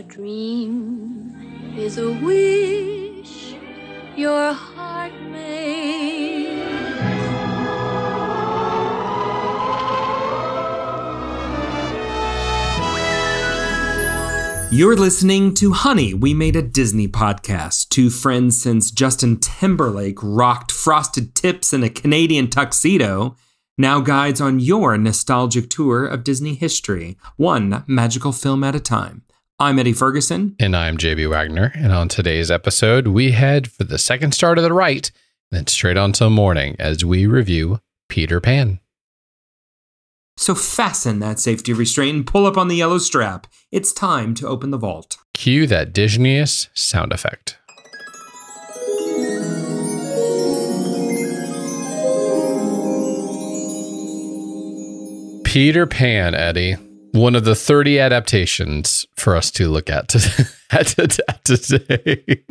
A dream is a wish your heart made. You're listening to Honey, We Made a Disney podcast. Two friends since Justin Timberlake rocked frosted tips in a Canadian tuxedo now guides on your nostalgic tour of Disney history, one magical film at a time. I'm Eddie Ferguson. And I'm JB Wagner. And on today's episode, we head for the second star to the right, then straight on till morning as we review Peter Pan. So fasten that safety restraint and pull up on the yellow strap. It's time to open the vault. Cue that Disneyest sound effect. Peter Pan, Eddie. One of the 30 adaptations for us to look at today.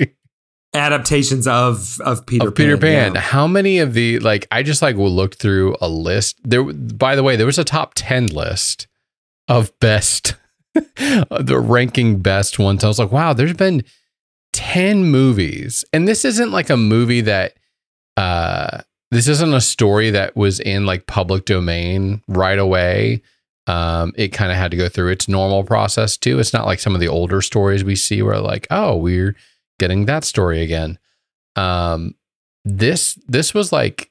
Adaptations of of Peter of Peter Pan. Pan. Yeah. How many of the like I just like looked through a list. There by the way, there was a top 10 list of best the ranking best ones. I was like, wow, there's been 10 movies. And this isn't like a movie that uh this isn't a story that was in like public domain right away. Um, it kind of had to go through its normal process too. It's not like some of the older stories we see where like, oh, we're getting that story again. Um, this this was like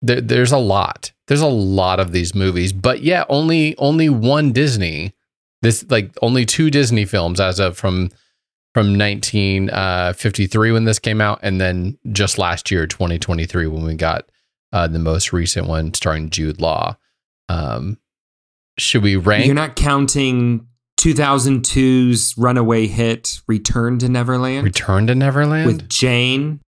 there, there's a lot. There's a lot of these movies, but yeah, only only one Disney. This like only two Disney films as of from from 1953 uh, when this came out, and then just last year, 2023, when we got uh, the most recent one starring Jude Law. Um, should we rank? You're not counting 2002's runaway hit Return to Neverland? Return to Neverland? With Jane?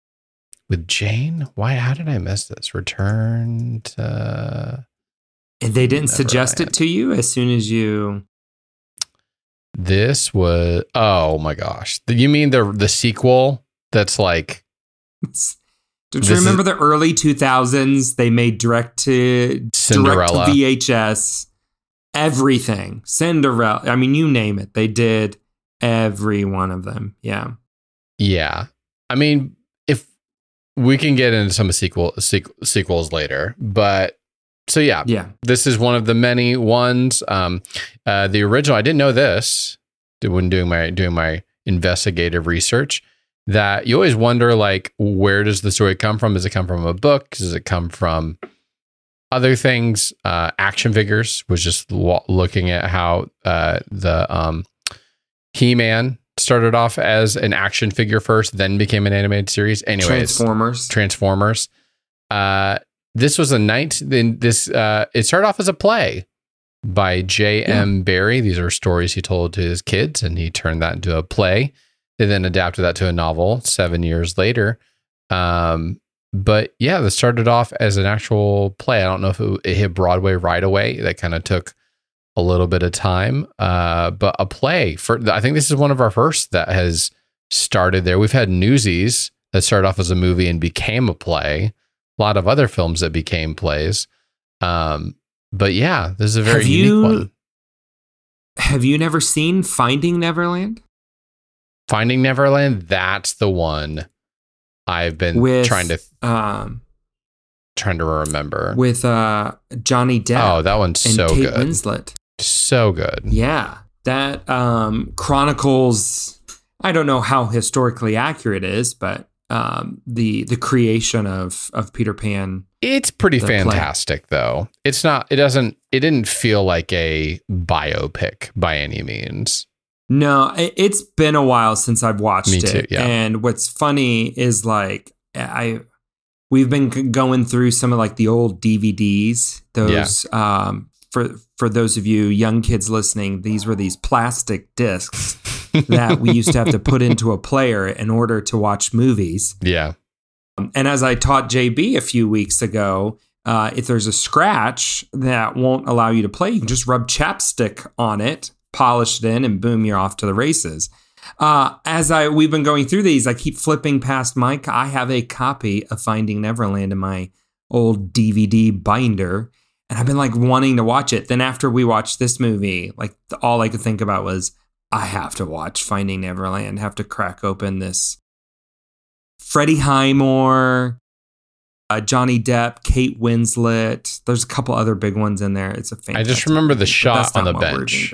With Jane? Why? How did I miss this? Return to. And they didn't Neverland. suggest it to you as soon as you. This was oh my gosh. You mean the the sequel that's like Don't you remember is, the early 2000s they made direct to Cinderella direct to VHS everything. Cinderella. I mean you name it. They did every one of them. Yeah. Yeah. I mean if we can get into some sequel, sequel sequels later, but so yeah, yeah. This is one of the many ones. Um, uh, the original, I didn't know this when doing my doing my investigative research. That you always wonder, like, where does the story come from? Does it come from a book? Does it come from other things? Uh, action figures was just looking at how uh, the um, He Man started off as an action figure first, then became an animated series. Anyways, Transformers. Transformers. Uh, this was a night. Then this uh, it started off as a play by J.M. Yeah. Barrie. These are stories he told to his kids, and he turned that into a play. They then adapted that to a novel seven years later. Um, but yeah, this started off as an actual play. I don't know if it, it hit Broadway right away. That kind of took a little bit of time, uh, but a play for. I think this is one of our first that has started there. We've had Newsies that started off as a movie and became a play a lot of other films that became plays. Um, but yeah, this is a very have unique you, one. Have you never seen Finding Neverland? Finding Neverland, that's the one I've been with, trying to um trying to remember. With uh Johnny Depp. Oh, that one's so Kate good. Winslet. So good. Yeah. That um chronicles I don't know how historically accurate it is, but um, the the creation of of Peter Pan. It's pretty fantastic, play. though. It's not. It doesn't. It didn't feel like a biopic by any means. No, it's been a while since I've watched Me it. Too, yeah. And what's funny is like I we've been going through some of like the old DVDs. Those yeah. um, for for those of you young kids listening, these were these plastic discs that we used to have to put into a player in order to watch movies. Yeah. Um, and as I taught JB a few weeks ago, uh, if there's a scratch that won't allow you to play, you can just rub chapstick on it, polish it in, and boom, you're off to the races. Uh, as I we've been going through these, I keep flipping past Mike. I have a copy of Finding Neverland in my old DVD binder, and I've been like wanting to watch it. Then after we watched this movie, like all I could think about was I have to watch Finding Neverland. Have to crack open this. Freddie Highmore, uh, Johnny Depp, Kate Winslet. There's a couple other big ones in there. It's a fantastic. I just remember the movie, shot on the bench.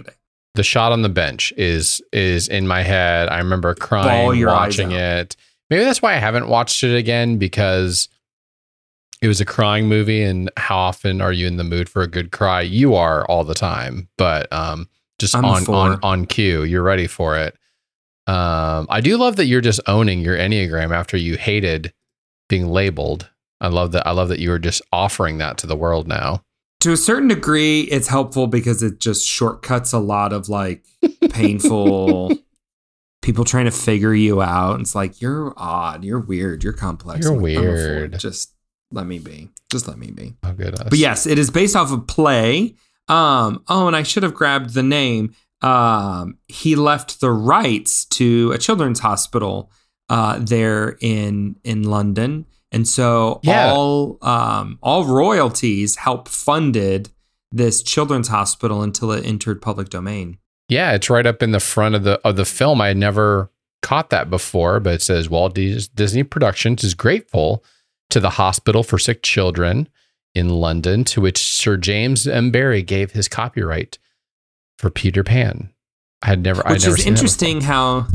The shot on the bench is is in my head. I remember crying watching it. Maybe that's why I haven't watched it again because it was a crying movie. And how often are you in the mood for a good cry? You are all the time, but um, just I'm on on on cue, you're ready for it. Um, I do love that you're just owning your enneagram after you hated being labeled. I love that. I love that you are just offering that to the world now. To a certain degree, it's helpful because it just shortcuts a lot of like painful people trying to figure you out. It's like you're odd, you're weird, you're complex. You're I'm like, I'm a fool. weird. Just let me be. Just let me be. Oh goodness. But yes, it is based off a play. Um, oh, and I should have grabbed the name. Um, he left the rights to a children's hospital uh, there in in London, and so Yeah. all um, all royalties help funded this children's hospital until it entered public domain. Yeah, it's right up in the front of the of the film. I had never caught that before, but it says Walt Disney Productions is grateful to the Hospital for Sick Children in London, to which Sir James M. Barrie gave his copyright for Peter Pan. I had never, which never is interesting how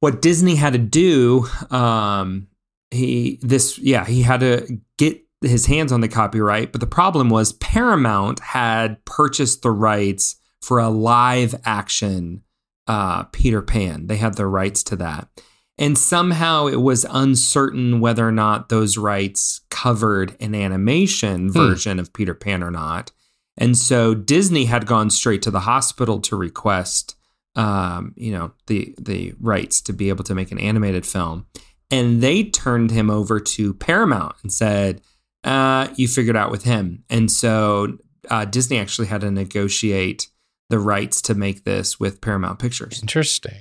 what Disney had to do. Um, he this yeah he had to get his hands on the copyright, but the problem was Paramount had purchased the rights for a live action uh, Peter Pan. They had the rights to that. And somehow it was uncertain whether or not those rights covered an animation version of Peter Pan or not. And so Disney had gone straight to the hospital to request, um, you know, the the rights to be able to make an animated film, and they turned him over to Paramount and said, uh, "You figured out with him." And so uh, Disney actually had to negotiate the rights to make this with Paramount Pictures. Interesting.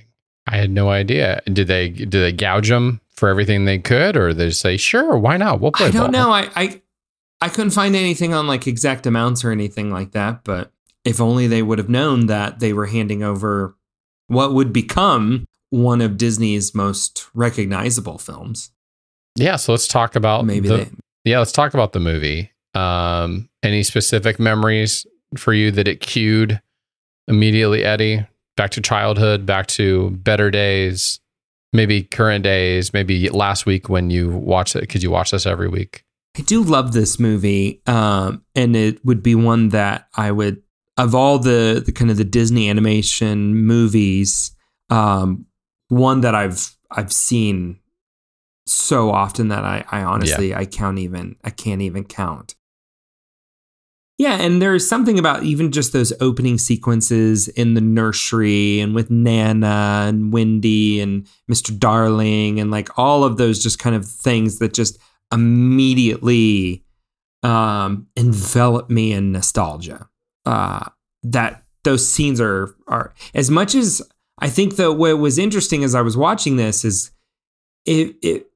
I had no idea. Did they did they gouge them for everything they could, or they say, sure, why not? We'll play. I don't ball." know. I, I I couldn't find anything on like exact amounts or anything like that. But if only they would have known that they were handing over what would become one of Disney's most recognizable films. Yeah. So let's talk about Maybe the, they. Yeah, let's talk about the movie. Um, any specific memories for you that it cued immediately, Eddie? Back to childhood, back to better days, maybe current days, maybe last week when you watched it because you watch this every week. I do love this movie, um, and it would be one that I would of all the the kind of the Disney animation movies, um, one that I've I've seen so often that I, I honestly I can't even I can't even count. Yeah, and there's something about even just those opening sequences in the nursery and with Nana and Wendy and Mr. Darling and like all of those just kind of things that just immediately um, envelop me in nostalgia. Uh, that those scenes are are as much as I think that what was interesting as I was watching this is it it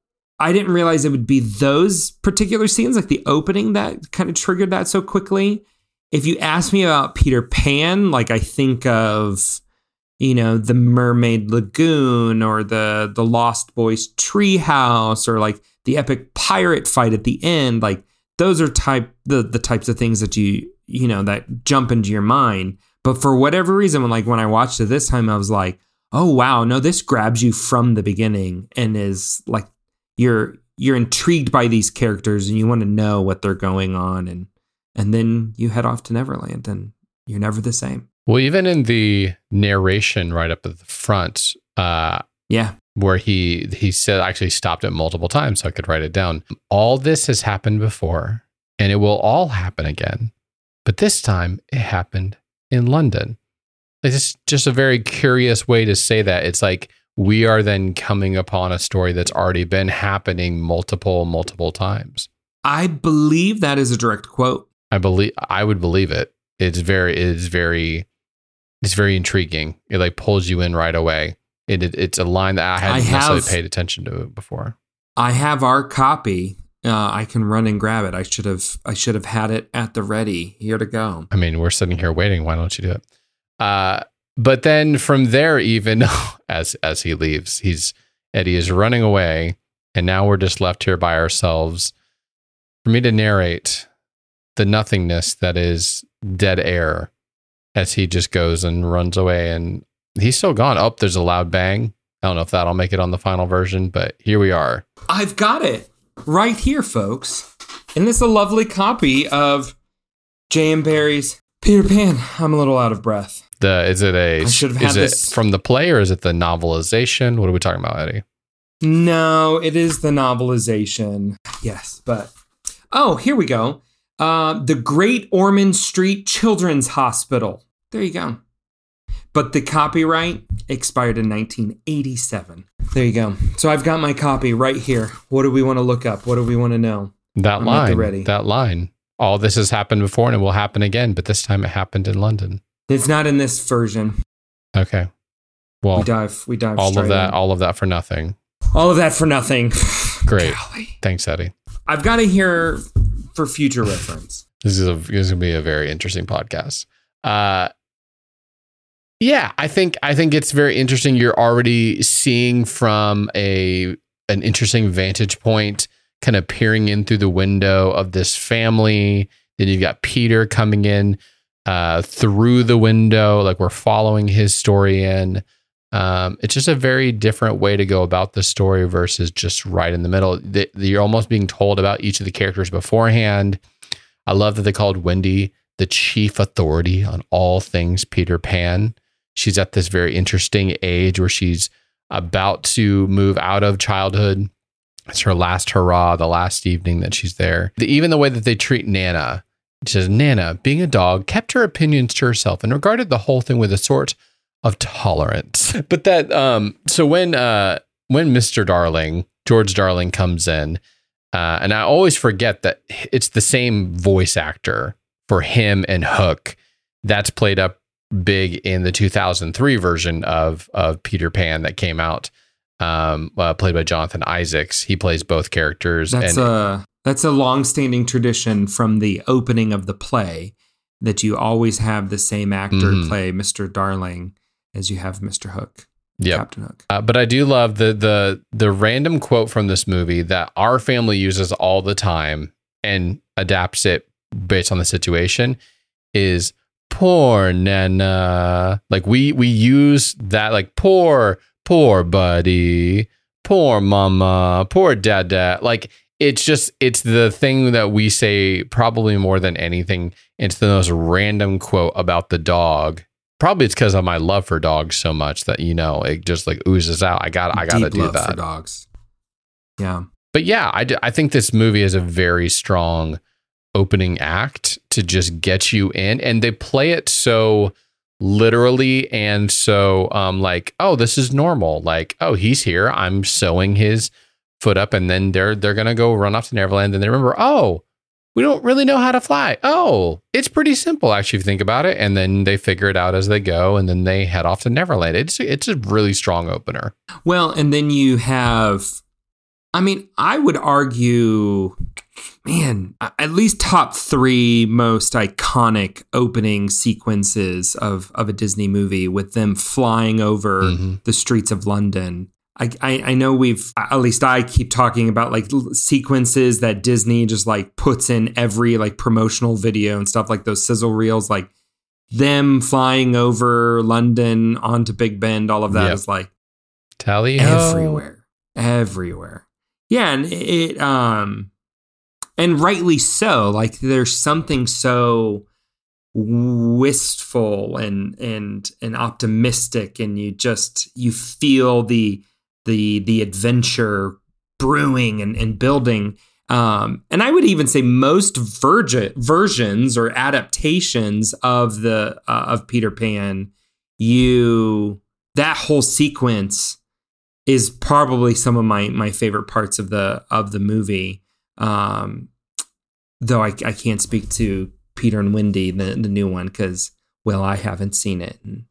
I didn't realize it would be those particular scenes, like the opening, that kind of triggered that so quickly. If you ask me about Peter Pan, like I think of, you know, the Mermaid Lagoon or the the Lost Boys treehouse or like the epic pirate fight at the end, like those are type the the types of things that you you know that jump into your mind. But for whatever reason, when like when I watched it this time, I was like, oh wow, no, this grabs you from the beginning and is like you're you're intrigued by these characters and you want to know what they're going on and and then you head off to Neverland and you're never the same. Well, even in the narration right up at the front, uh, Yeah. where he he said actually stopped it multiple times so I could write it down. All this has happened before and it will all happen again. But this time it happened in London. It's just, just a very curious way to say that. It's like we are then coming upon a story that's already been happening multiple, multiple times. I believe that is a direct quote. I believe I would believe it. It's very it is very it's very intriguing. It like pulls you in right away. It, it it's a line that I hadn't I necessarily paid attention to before. I have our copy. Uh, I can run and grab it. I should have I should have had it at the ready here to go. I mean, we're sitting here waiting. Why don't you do it? Uh, but then from there, even as as he leaves, he's Eddie is running away, and now we're just left here by ourselves. For me to narrate the nothingness that is dead air as he just goes and runs away, and he's still gone. Oh, there's a loud bang. I don't know if that'll make it on the final version, but here we are. I've got it right here, folks. And this is a lovely copy of J.M. Barrie's Peter Pan. I'm a little out of breath. The is it a I should have is had it this- from the play or is it the novelization? What are we talking about, Eddie? No, it is the novelization. Yes, but oh, here we go. Uh, the Great Ormond Street Children's Hospital. There you go. But the copyright expired in 1987. There you go. So I've got my copy right here. What do we want to look up? What do we want to know? That I'm line. ready. That line. All this has happened before and it will happen again, but this time it happened in London. It's not in this version. Okay. Well, we dive. We dive. all of that, in. all of that for nothing. all of that for nothing. Great. Golly. Thanks, Eddie. I've got to hear for future reference. This is a this is gonna be a very interesting podcast. Uh yeah, I think I think it's very interesting. You're already seeing from a an interesting vantage point, kind of peering in through the window of this family. Then you've got Peter coming in uh, through the window, like we're following his story in. Um, it's just a very different way to go about the story versus just right in the middle. Th- You're almost being told about each of the characters beforehand. I love that they called Wendy the chief authority on all things Peter Pan. She's at this very interesting age where she's about to move out of childhood. It's her last hurrah, the last evening that she's there. The, even the way that they treat Nana, she says, Nana, being a dog, kept her opinions to herself and regarded the whole thing with a sort of tolerance. But that, um, so when, uh, when Mr. Darling, George Darling comes in, uh, and I always forget that it's the same voice actor for him and Hook. That's played up big in the 2003 version of of Peter Pan that came out, um, uh, played by Jonathan Isaacs. He plays both characters. That's and a that's a long-standing tradition from the opening of the play that you always have the same actor Mhm. play Mr. Darling as you have Mr. Hook, Yep. Captain Hook. Uh, but I do love the the the random quote from this movie that our family uses all the time and adapts it based on the situation is poor nana. Uh, like we we use that like poor poor buddy, poor mama, poor dada. Like it's just it's the thing that we say probably more than anything. It's the most random quote about the dog probably it's because of my love for dogs so much that you know it just like oozes out. I got I got to Deep do love for that. dogs. Yeah. But yeah, I, d- I think this movie is a very strong opening act to just get you in, and they play it so literally and so um like oh this is normal like oh he's here I'm sewing his foot up and then they're they're gonna go run off to Neverland and they remember oh we don't really know how to fly. Oh, it's pretty simple actually if you think about it. And then they figure it out as they go, and then they head off to Neverland. It's it's a really strong opener. Well, and then you have, I mean, I would argue, man, at least top three most iconic opening sequences of of a Disney movie with them flying over Mhm. the streets of London. I, I I know we've at least I keep talking about like sequences that Disney just like puts in every like promotional video and stuff like those sizzle reels like them flying over London onto Big Ben all of that is Yep. like Tally everywhere everywhere yeah and it um and rightly so like there's something so wistful and and and optimistic and you just you feel the the the adventure brewing and, and building um and i would even say most verge- versions or adaptations of the uh, of peter pan you that whole sequence is probably some of my my favorite parts of the of the movie. Um, though I, I can't speak to Peter and Wendy, the the new one, because well, I haven't seen it, and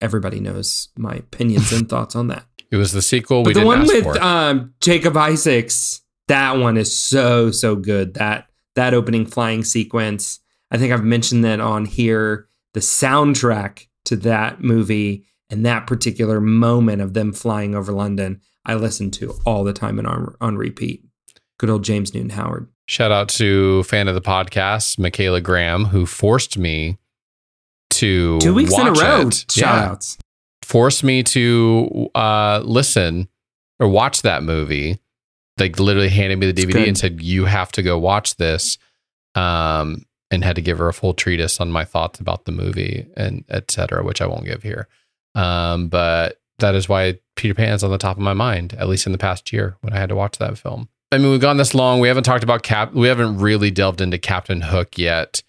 everybody knows my opinions and thoughts on that. It was the sequel we But the one with um, Jason Isaacs, that one is so so good. That that opening flying sequence. I think I've mentioned that on here. The soundtrack to that movie and that particular moment of them flying over London, I listen to all the time and on, on repeat. Good old James Newton Howard. Shout out to fan of the podcast, Michaela Graham, who forced me to Two weeks in a row. it. Shout Yeah. outs. Forced me to uh, listen or watch that movie. Like literally handed me the DVD and said, "You have to go watch this," um, and had to give her a full treatise on my thoughts about the movie and etc., which I won't give here. Um, but that is why Peter Pan's on the top of my mind, at least in the past year when I had to watch that film. I mean, we've gone this long. We haven't talked about Cap. We haven't really delved into Captain Hook yet.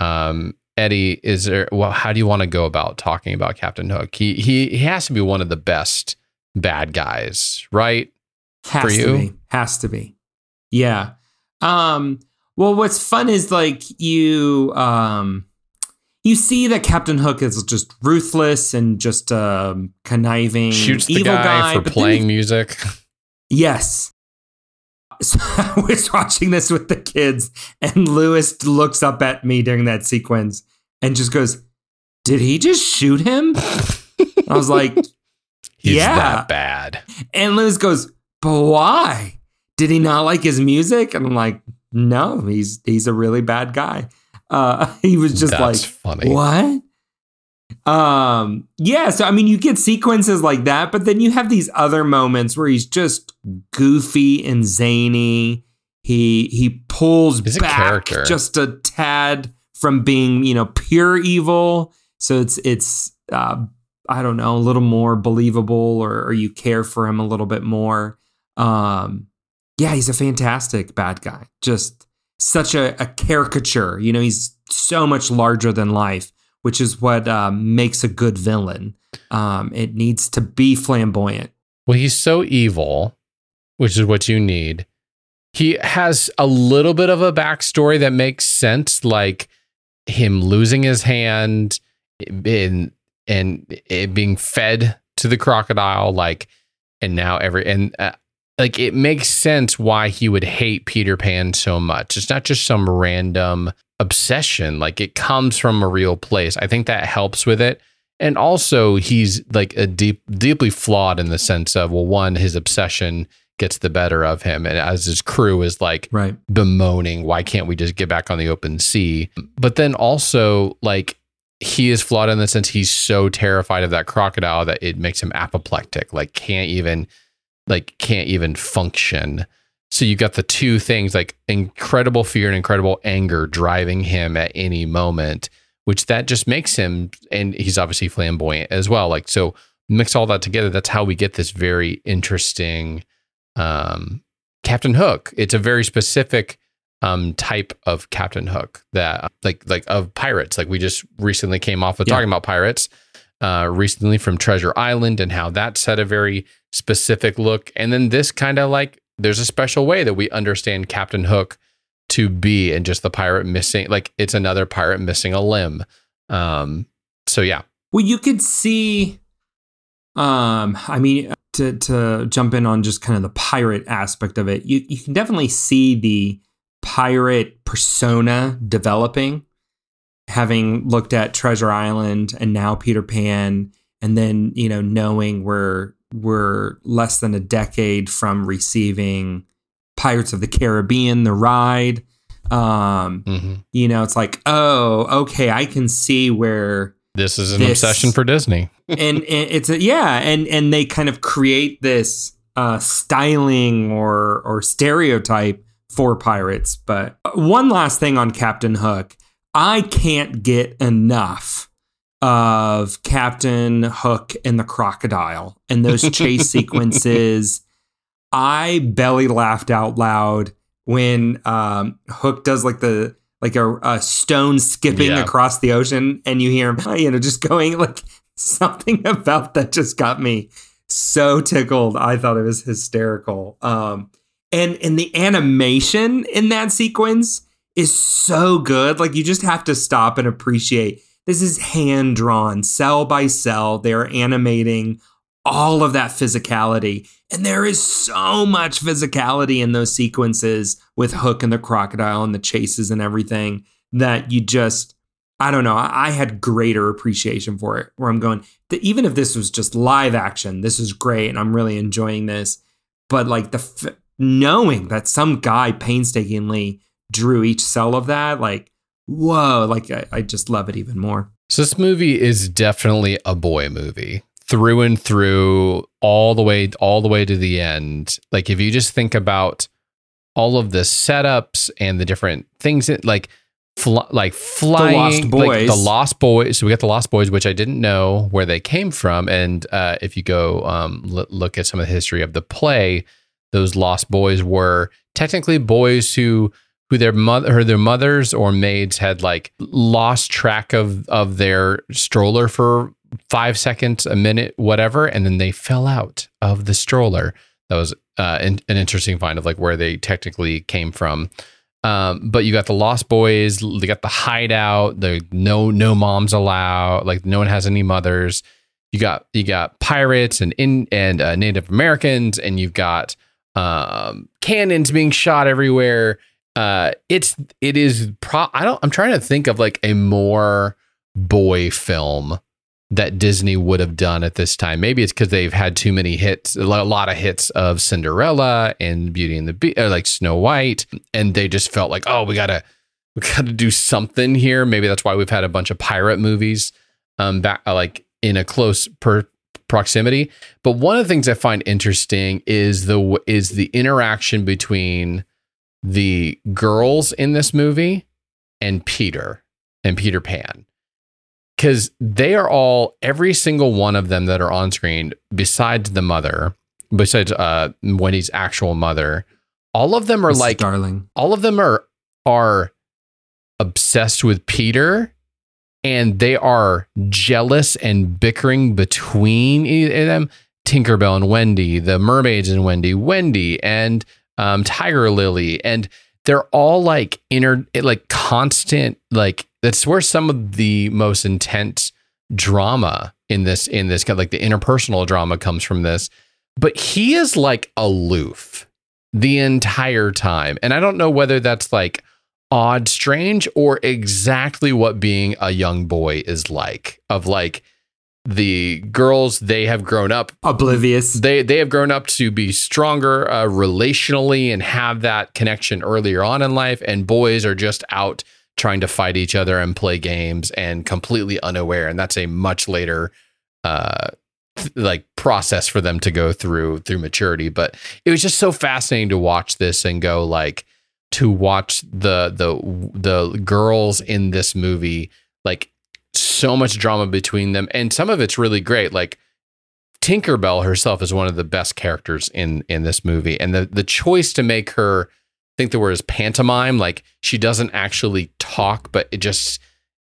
Um, Eddie, is there? Well, how do you want to go about talking about Captain Hook? He he he has to be one of the best bad guys, right? Has For to you? be. Has to be. Yeah. Um, well, what's fun is like you um you see that Captain Hook is just ruthless and just um conniving Shoots the evil guy, guy, for playing he- music. Yes. So I was watching this with the kids, and Lewis looks up at me during that sequence and just goes, Did he just shoot him? I was like, He's Yeah. that bad. And Lewis goes, But why? Did he not like his music? And I'm like, No, he's he's a really bad guy. Uh, he was just That's like, funny. what? Um, yeah, so I mean, you get sequences like that, but then you have these other moments where he's just goofy and zany. He he pulls He's back just a tad from being, you know, pure evil. So it's it's uh I don't know, a little more believable or, or you care for him a little bit more. Um yeah, he's a fantastic bad guy. Just such a, a caricature. You know, he's so much larger than life, which is what um, makes a good villain. Um, it needs to be flamboyant. Well, he's so evil, which is what you need. He has a little bit of a backstory that makes sense, like him losing his hand and and it being fed to the crocodile, like, and now every and uh, like it makes sense why he would hate Peter Pan so much. It's not just some random obsession; like it comes from a real place. I think that helps with it and also he's like a deep deeply flawed in the sense of well one his obsession gets the better of him and as his crew is like Right. bemoaning why can't we just get back on the open sea but then also like he is flawed in the sense he's so terrified of that crocodile that it makes him apoplectic like can't even like can't even function. So you got the two things like incredible fear and incredible anger driving him at any moment which that just makes him and he's obviously flamboyant as well. Like so mix all that together that's how we get this very interesting um captain hook. It's a very specific um type of captain hook that like like of pirates. Like we just recently came off of Yeah. talking about pirates uh recently from treasure island and how that set a very specific look. And then this kind of like there's a special way that we understand captain hook to be and just the pirate missing like it's another pirate missing a limb. Um so yeah. Well, you could see, um, I mean, to to jump in on just kind of the pirate aspect of it, you you can definitely see the pirate persona developing, having looked at Treasure Island and now Peter Pan, and then you know knowing we're we're less than a decade from receiving Pirates of the Caribbean, the ride. Um, mhm. you know, it's like, oh, okay, I can see where this is an This- obsession for disney and, and it's a, yeah, and and they kind of create this uh, styling or or stereotype for pirates. But one last thing on Captain Hook, I can't get enough of Captain Hook and the crocodile and those chase sequences. I belly laughed out loud when um, Hook does like the like a, a stone skipping Yeah. across the ocean, and you hear him, you know, just going like something about that just got me so tickled. I thought it was hysterical. Um, and and the animation in that sequence is so good. Like you just have to stop and appreciate. This is hand drawn, cell by cell. They're animating all of that physicality. And there is so much physicality in those sequences with Hook and the crocodile and the chases and everything that you just I don't know. I, had greater appreciation for it. Where I'm going, even if this was just live action, this is great, and I'm really enjoying this. But like the f- knowing that some guy painstakingly drew each cell of that, like whoa, like I, I just love it even more. So this movie is definitely a boy movie through and through all the way all the way to the end. Like if you just think about all of the setups and the different things that like fl- like flying Lost like the lost boys so we got the lost boys which i didn't know where they came from and uh, if you go um, l- look at some of the history of the play those lost boys were technically boys who who their mother or their mothers or maids had like lost track of of their stroller for five seconds a minute whatever and then they fell out of the stroller that was uh, an, an interesting find of like where they technically came from um, but you got the Lost Boys, they got the Hideout, the no no moms allowed, like no one has any mothers. You got you got pirates and in and uh, Native Americans, and you've got um, cannons being shot everywhere. Uh, it's it is pro. I don't. I'm trying to think of like a more boy film that Disney would have done at this time. Maybe it's because they've had too many hits, a lot of hits of Cinderella and Beauty and the Beast, like Snow White, and they just felt like, oh, we gotta, we gotta do something here. Maybe that's why we've had a bunch of pirate movies, um, back uh, like in a close per proximity. But one of the things I find interesting is the is the interaction between the girls in this movie and Peter and Peter Pan because they are all every single one of them that are on screen besides the mother besides uh wendy's actual mother all of them are Mrs. like darling. all of them are are obsessed with peter and they are jealous and bickering between them tinkerbell and wendy the mermaids and wendy wendy and um, tiger lily and they're all like inner like constant like that's where some of the most intense drama in this in this kind of like the interpersonal drama comes from this. But he is like aloof the entire time and i don't know whether that's like odd strange or exactly what being a young boy is like of like the girls they have grown up Oblivious. they they have grown up to be stronger uh, relationally and have that connection earlier on in life. And boys are just out trying to fight each other and play games and completely unaware. And that's a much later uh th- like process for them to go through through maturity. But it was just so fascinating to watch this and go like to watch the the the girls in this movie like so much drama between them and some of it's really great like Tinkerbell herself is one of the best characters in in this movie, and the the choice to make her I think the word is pantomime, like she doesn't actually talk, but it just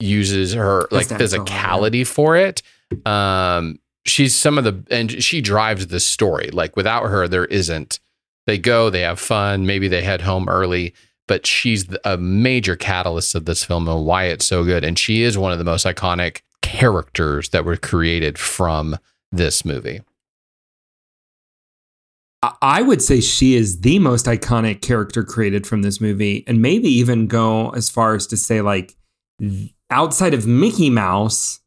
uses her like physicality for it. Um, she's some of the and she drives the story. Like without her, there isn't. They go, they have fun, maybe they head home early, but she's a major catalyst of this film and why it's so good. And she is one of the most iconic characters that were created from this movie. I- would say she is the most iconic character created from this movie, and maybe even go as far as to say, like, outside of Mickey Mouse,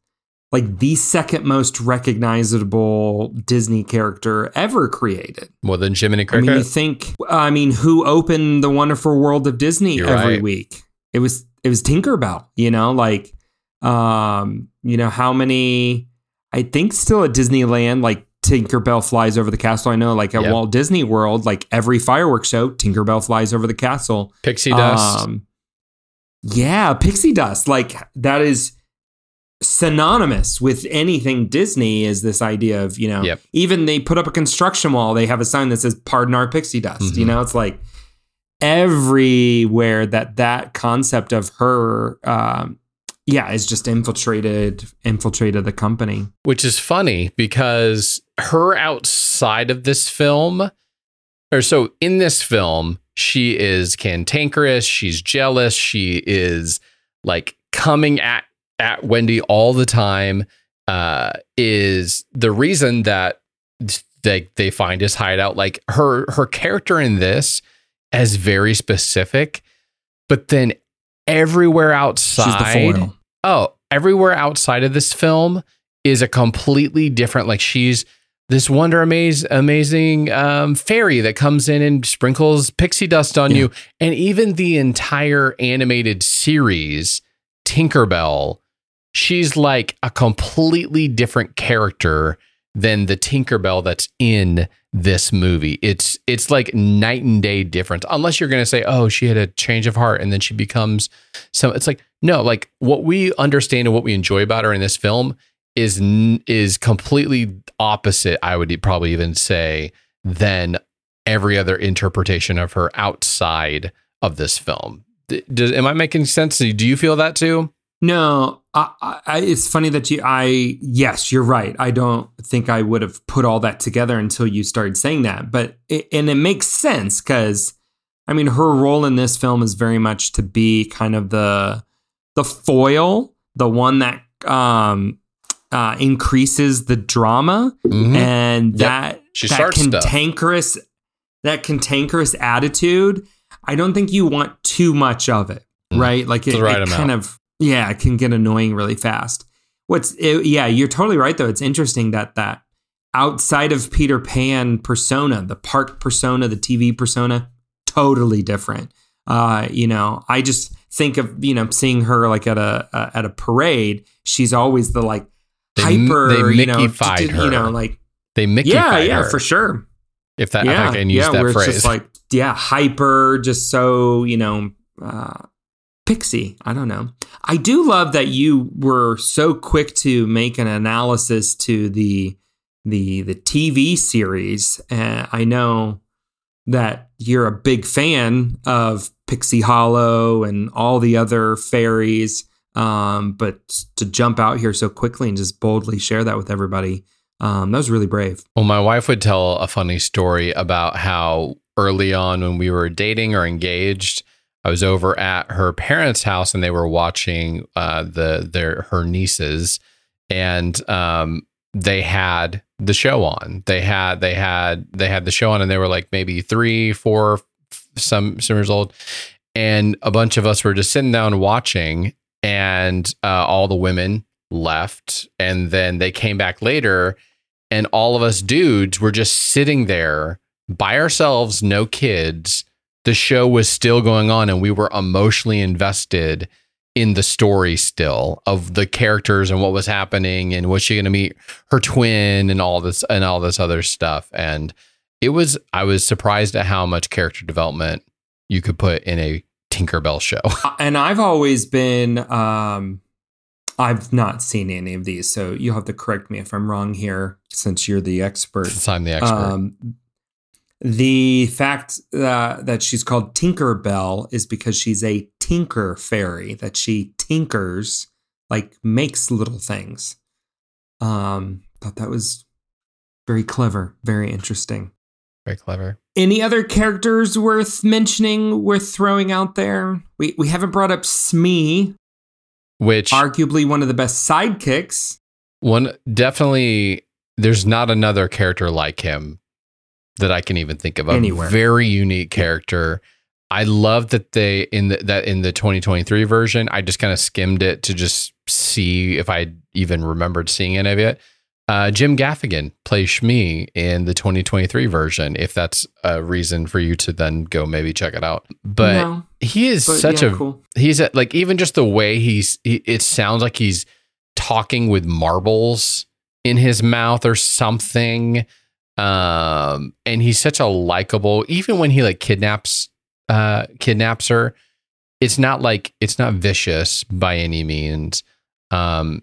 like the second most recognizable Disney character ever created. More than Jiminy Cricket. I mean, you think, I mean, who opened the Wonderful World of Disney You're every right. week? It was it was Tinkerbell. You know, like, um, you know how many? I think still at Disneyland, like Tinkerbell flies over the castle. I know, like at Yep. Walt Disney World, like every fireworks show, Tinkerbell flies over the castle. Pixie dust. Um, yeah, pixie dust. Like that is synonymous with anything Disney is this idea of, you know, Yep. even they put up a construction wall, they have a sign that says pardon our pixie dust. You Mhm. know, it's like everywhere that that concept of her um yeah, is just infiltrated infiltrated the company. which is funny because her outside of this film, or so in this film, she is cantankerous, she's jealous, she is like coming at at Wendy all the time. Uh, is the reason that they they find his hideout. Like her her character in this is very specific, but then everywhere outside oh, everywhere outside of this film is a completely different. Like she's this wonder amaze, amazing um, fairy that comes in and sprinkles pixie dust on Yeah. you, and even the entire animated series, Tinkerbell, she's like a completely different character than the Tinkerbell that's in this movie. It's it's like night and day difference. Unless you're going to say, "Oh, she had a change of heart and then she becomes so." It's like no, like what we understand and what we enjoy about her in this film is is completely opposite. I would probably even say than every other interpretation of her outside of this film. Does, am I making sense? Do you feel that too? No, I, I, it's funny that you. I yes, you're right. I don't think I would have put all that together until you started saying that. But it, and it makes sense because, I mean, her role in this film is very much to be kind of the the foil, the one that um, uh, increases the drama, Mhm. and Yep. that She that starts stuff. cantankerous that cantankerous attitude. I don't think you want too much of it, Mm. right? Like it, right it kind of yeah, it can get annoying really fast. What's it, yeah, you're totally right though. It's interesting that that outside of Peter Pan persona, the park persona, the TV persona, totally different. Uh, you know, I just think of you know seeing her like at a, a at a parade. She's always the like They- hyper, they you know, d- d- you know, like They Mickey yeah, yeah, her, for sure if that yeah, if I can use yeah, that where phrase. it's just like yeah, hyper, just so you know, uh, pixie. I don't know. I do love that you were so quick to make an analysis to the the the TV series. Uh, I know that you're a big fan of Pixie Hollow and all the other fairies. Um, but to jump out here so quickly and just boldly share that with everybody, um, that was really brave. Well, my wife would tell a funny story about how early on when we were dating or engaged, I was over at her parents' house and they were watching uh, the their her nieces, and um, they had the show on. They had they had they had the show on, and they were like maybe three, four, some some years old, and a bunch of us were just sitting down watching, and uh, all the women left, and then they came back later and all of us dudes were just sitting there by ourselves, no kids. The show was still going on, and we were emotionally invested in the story still of the characters and what was happening and was she going to meet her twin and all this and all this other stuff. And it was i was surprised at how much character development you could put in a tinkerbell show. And I've always been um I've not seen any of these, so you'll have to correct me if I'm wrong here since you're the expert. since i'm the expert. Um the fact uh, that she's called Tinkerbell is because she's a tinker fairy that she tinkers like makes little things. Um thought that was very clever, very interesting. very clever Any other characters worth mentioning, worth throwing out there? We we haven't brought up Smee, which arguably one of the best sidekicks. One definitely there's not another character like him that I can even think of. A very unique character. I love that they in the that in the 2023 version, I just kind of skimmed it to just see if I even remembered seeing any of it. Uh, Jim Gaffigan plays Smee in the 2023 version. If that's a reason for you to then go maybe check it out, but No, he is but such yeah, a cool. he's a, like even just the way he's he, it sounds like he's talking with marbles in his mouth or something um and he's such a likable even when he like kidnaps uh kidnaps her it's not like it's not vicious by any means um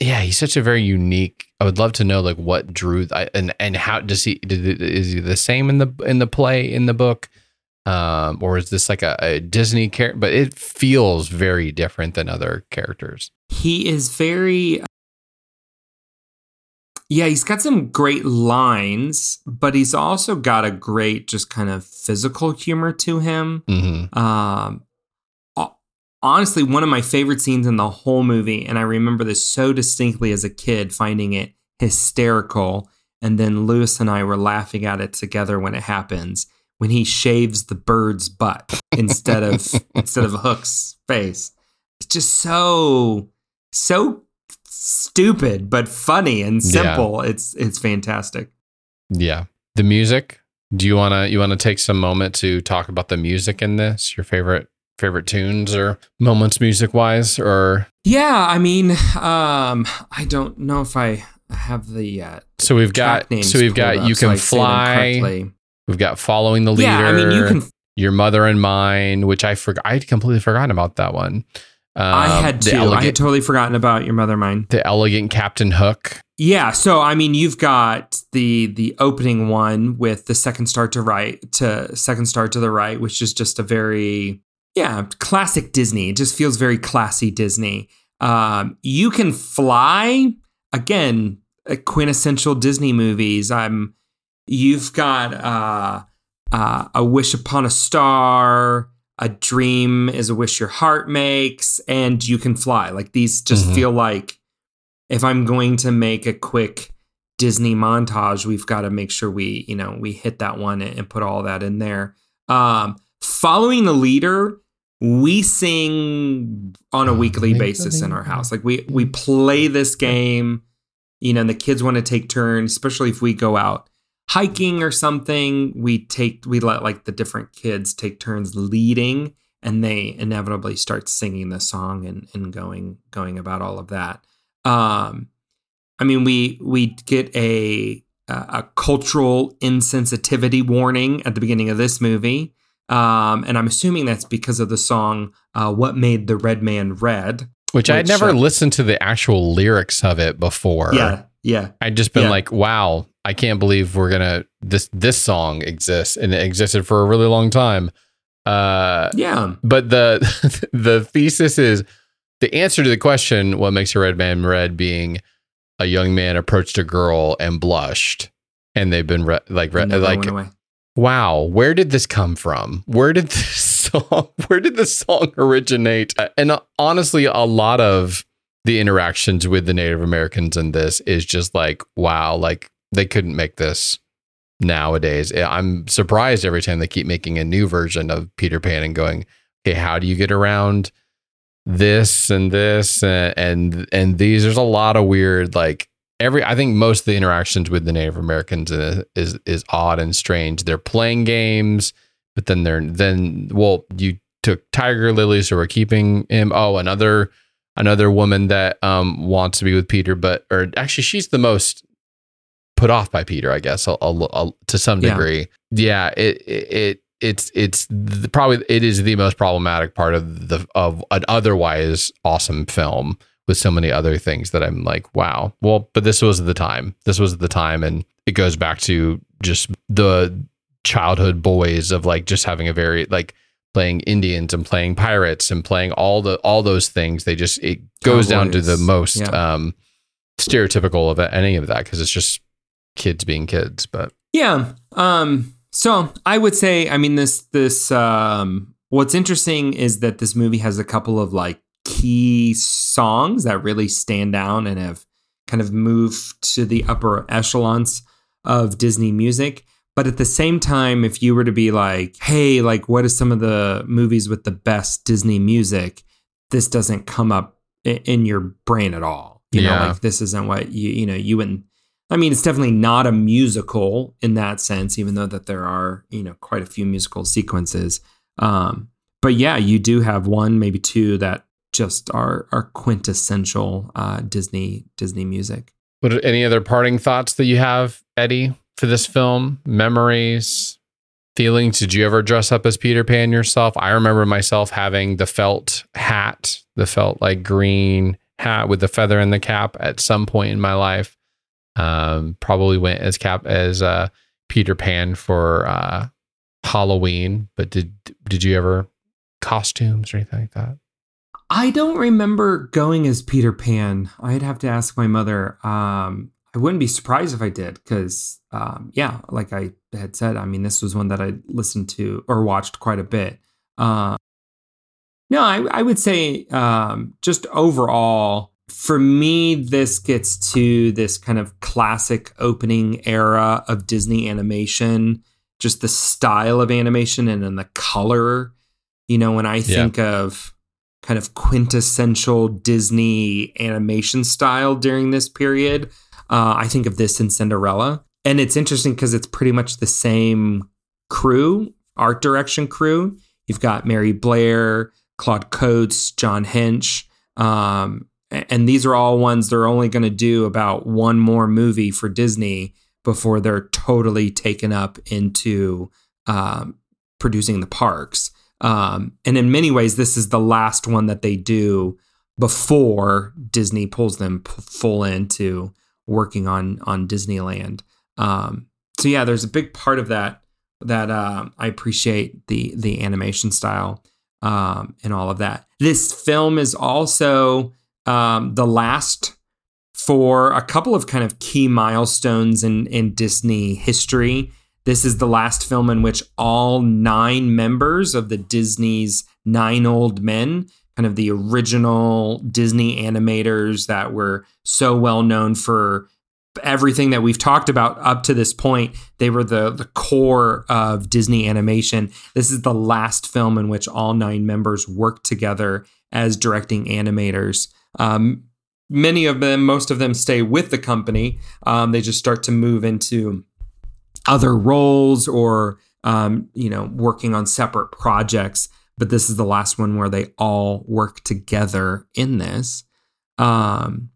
yeah he's such a very unique i would love to know like what drew and and how does he did, is he the same in the in the play in the book um, or is this like a, a Disney character? But it feels very different than other characters. He is very. Yeah, he's got some great lines, but he's also got a great, just kind of physical humor to him. hmm Um, honestly, one of my favorite scenes in the whole movie, and I remember this so distinctly as a kid, finding it hysterical. And then Lewis and I were laughing at it together when it happens. When he shaves the bird's butt instead of instead of Hook's face, it's just so so stupid but funny and simple. Yeah. It's it's fantastic. Yeah. The music. Do you wanna you wanna take some moment to talk about the music in this? Your favorite favorite tunes or moments music wise or Yeah, I mean, um I don't know if I have the uh So we've got so we've got you can fly. We've got following the leader. Yeah, I mean you can your mother and mine, which I forgot I completely forgotten about that one. Um, I had too. Elegant, I had totally forgotten about your mother mine. The elegant Captain Hook. Yeah, so I mean, you've got the the opening one with the second start to right to second star to the right, which is just a very yeah classic Disney. It just feels very classy Disney. Um, you can fly again, quintessential Disney movies. I'm. You've got uh, uh, a Wish Upon a Star a dream is a wish your heart makes, and you can fly. Like these just mm-hmm. feel like if I'm going to make a quick Disney montage, we've got to make sure we, you know, we hit that one and put all that in there. Um, following the leader, we sing on a weekly basis in our house. Like we we play this game, you know, and the kids want to take turns, especially if we go out hiking or something, we take we let like the different kids take turns leading and they inevitably start singing the song and, and going going about all of that. Um I mean we we get a a cultural insensitivity warning at the beginning of this movie. Um, and I'm assuming that's because of the song uh, "What Made the Red Man Red," which, which I had never uh, listened to the actual lyrics of it before. Yeah, yeah. I'd just been yeah. like, "Wow, I can't believe we're gonna this this song exists and it existed for a really long time. Uh, yeah, but the the thesis is the answer to the question, "What makes a red man red?" being a young man approached a girl and blushed, and they've been re- like re- like. Wow, where did this come from? Where did this song? Where did this song originate? And uh, honestly, a lot of the interactions with the Native Americans in this is just like, wow, like they couldn't make this nowadays. I'm surprised every time they keep making a new version of Peter Pan and going, okay, how do you get around this and this and and, and these? There's a lot of weird like every. I think most of the interactions with the Native Americans is is, is odd and strange. They're playing games, but then they're then well, you took Tiger Lily, so we're keeping him. Oh, another another woman that um wants to be with Peter, but or actually she's the most put off by Peter, I guess, I'll, I'll, I'll, to some degree. Yeah, yeah it, it it's it's the, probably it is the most problematic part of the of an otherwise awesome film with so many other things that I'm like, wow. Well, but this was the time. This was the time, and it goes back to just the childhood boys of like just having a very like playing Indians and playing pirates and playing all the all those things. They just it goes down to the most yeah. um stereotypical of any of that because it's just kids being kids, but yeah. Um, so I would say, I mean, this this um, what's interesting is that this movie has a couple of like key songs that really stand out and have kind of moved to the upper echelons of Disney music. But at the same time, if you were to be like, hey, like, what are some of the movies with the best Disney music? This doesn't come up in your brain at all. You yeah. know, like this isn't what you, you know, you wouldn't I mean, it's definitely not a musical in that sense, even though that there are, you know, quite a few musical sequences. Um, but yeah, you do have one, maybe two that just are are quintessential uh, Disney Disney music. What any other parting thoughts that you have, Eddie, for this film? Memories, feelings? Did you ever dress up as Peter Pan yourself? I remember myself having the felt hat, the felt like green hat with the feather in the cap at some point in my life. Um, probably went as cap as uh, Peter Pan for uh, Halloween, but did did you ever costumes or anything like that? I don't remember going as Peter Pan. I'd have to ask my mother. Um, I wouldn't be surprised if I did, because um, yeah, like I had said, I mean, this was one that I listened to or watched quite a bit. Uh, no, I, I would say um, just overall, for me, this gets to this kind of classic opening era of Disney animation, just the style of animation and then the color. You know, when I think yeah. of kind of quintessential Disney animation style during this period. Uh, I think of this in Cinderella. And it's interesting because it's pretty much the same crew, art direction crew. You've got Mary Blair, Claude Coats, John Hench. Um, and these are all ones they're only going to do about one more movie for Disney before they're totally taken up into um, producing the parks. Um, and in many ways, this is the last one that they do before Disney pulls them p- full into working on on Disneyland. Um, so yeah, there's a big part of that that uh, I appreciate the the animation style um, and all of that. This film is also um, the last for a couple of kind of key milestones in in Disney history. This is the last film in which all nine members of the Disney's Nine Old Men, kind of the original Disney animators that were so well known for everything that we've talked about up to this point, they were the the core of Disney animation. This is the last film in which all nine members worked together as directing animators. Um, many of them, most of them, stay with the company. Um, they just start to move into other roles or um, you know working on separate projects. But this is the last one where they all work together in this. Um,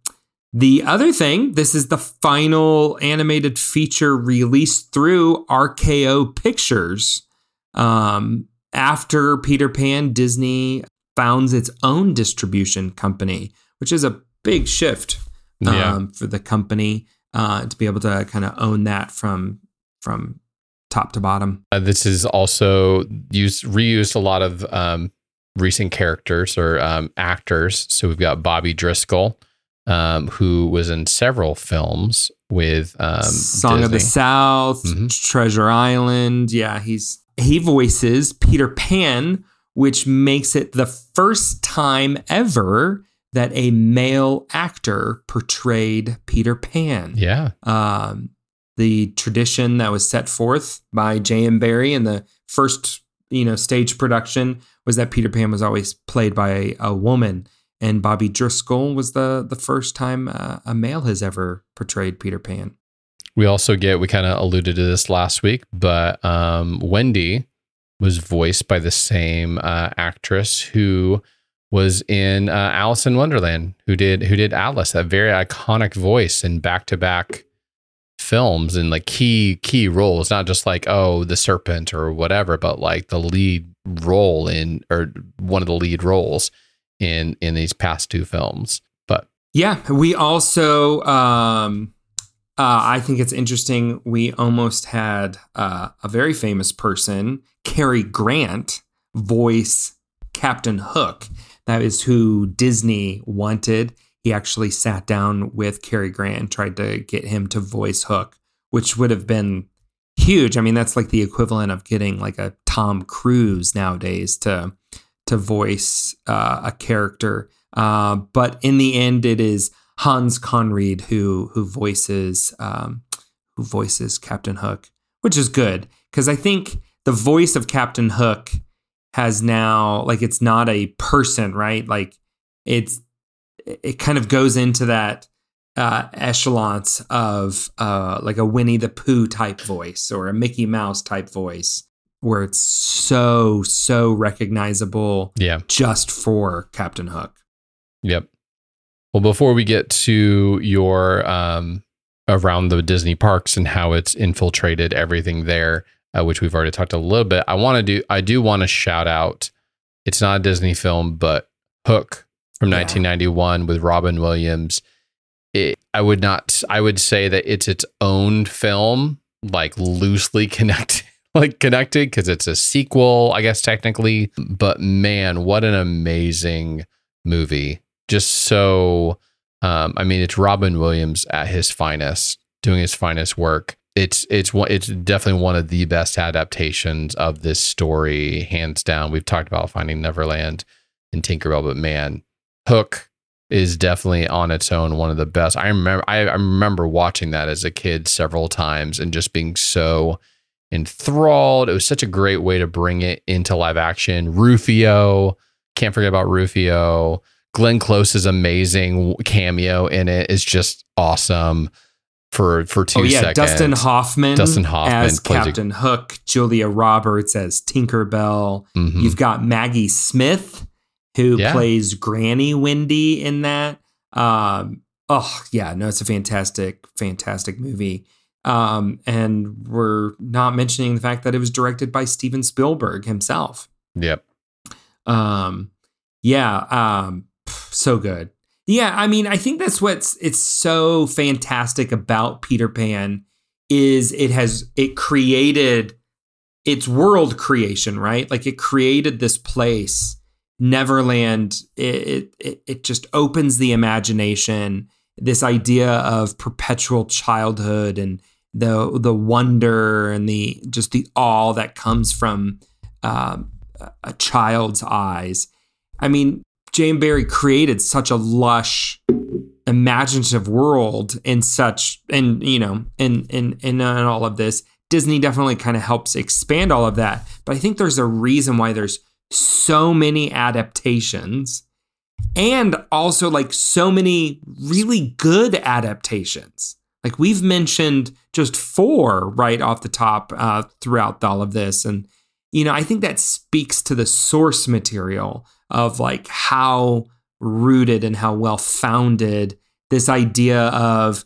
the other thing this is the final animated feature released through rko pictures. Um, after peter pan disney founds its own distribution company which is a big shift um, Yeah. for the company uh, to be able to kind of own that from from top to bottom. Uh, this is also used reused a lot of um, recent characters or um, actors. So we've got Bobby Driscoll, um, who was in several films with um, Song of the Disney. South, Mhm. Treasure Island. Yeah, he's he voices Peter Pan, which makes it the first time ever that a male actor portrayed Peter Pan. Yeah, um, the tradition that was set forth by J.M. Barrie in the first, you know, stage production was that Peter Pan was always played by a, a woman, and Bobby Driscoll was the the first time uh, a male has ever portrayed Peter Pan. we also get we kind of alluded to this last week, but um, Wendy was voiced by the same uh, actress who was in uh, Alice in Wonderland, who did who did Alice, that very iconic voice in back to back films and like key key roles, not just like oh the serpent or whatever, but like the lead role in or one of the lead roles in in these past two films. But Yeah, we also. Um, uh, I think it's interesting. We almost had uh, a very famous person, Cary Grant, voice Captain Hook. That is who Disney wanted. He actually sat down with Cary Grant and tried to get him to voice Hook, which would have been huge. I mean, that's like the equivalent of getting like a Tom Cruise nowadays to to voice uh, a character. Uh, but in the end, it is Hans Conried who who voices um, who voices Captain Hook, which is good because I think the voice of Captain Hook has now like it's not a person, right? Like it's it kind of goes into that uh, echelons of uh, like a Winnie the Pooh type voice or a Mickey Mouse type voice, where it's so so recognizable yeah, just for Captain Hook. Yep. Well, before we get to your um, around the Disney parks and how it's infiltrated everything there, uh, which we've already talked a little bit, I want to do. I do want to shout out. It's not a Disney film, but Hook from Yeah. 1991 with Robin Williams. It, I would not. I would say that it's its own film, like loosely connected. Like connected because it's a sequel, I guess technically. But man, what an amazing movie just so um, I mean it's Robin Williams at his finest doing his finest work it's it's one it's definitely one of the best adaptations of this story hands down. We've talked about Finding Neverland and Tinkerbell but man Hook is definitely on its own one of the best. I remember I, I remember watching that as a kid several times and just being so enthralled. It was such a great way to bring it into live action. Rufio Can't forget about Rufio. Glenn Close's amazing. Cameo in it is just awesome for for two oh yeah, seconds. Dustin Hoffman, Dustin Hoffman as plays a- Captain Hook, Julia Roberts as Tinkerbell. Mhm. You've got Maggie Smith, who Yeah. plays Granny Wendy in that. Um, oh yeah, no, it's a fantastic, fantastic movie. Um, and we're not mentioning the fact that it was directed by Steven Spielberg himself. Yep. Um, yeah, um, so good. Yeah, I mean, I think that's what's it's so fantastic about Peter Pan is it has it created its world creation, right? Like it created this place, Neverland. It it it just opens the imagination. This idea of perpetual childhood and the the wonder and the just the awe that comes from um, a child's eyes. I mean, J.M. Barrie created such a lush, imaginative world in such, and you know, in in in, in all of this. Disney definitely kind of helps expand all of that, but I think there's a reason why there's so many adaptations, and also like so many really good adaptations. Like we've mentioned just four right off the top uh, throughout all of this, and you know, I think that speaks to the source material of like how rooted and how well founded this idea of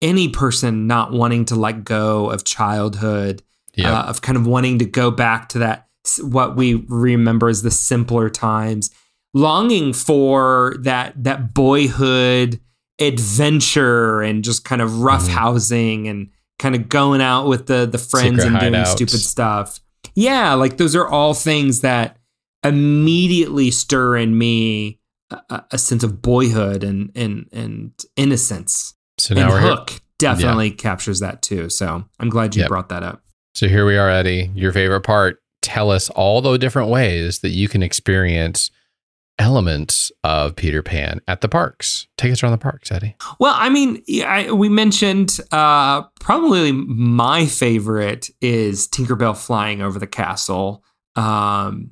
any person not wanting to let go of childhood, Yeah. uh, of kind of wanting to go back to that, what we remember as the simpler times, longing for that, that boyhood adventure and just kind of rough Mhm. housing and kind of going out with the, the friends Secret and doing stupid stuff. Yeah, like those are all things that immediately stir in me a- a, sense of boyhood and and and innocence. so And now here. Hook definitely captures that too. So I'm glad you Yep. brought that up. So here we are, Eddie. Your favorite part. Tell us all the different ways that you can experience elements of Peter Pan at the parks. Take us around the parks, Eddie. Well, I mean, I, we mentioned uh, probably my favorite is Tinkerbell flying over the castle. Um,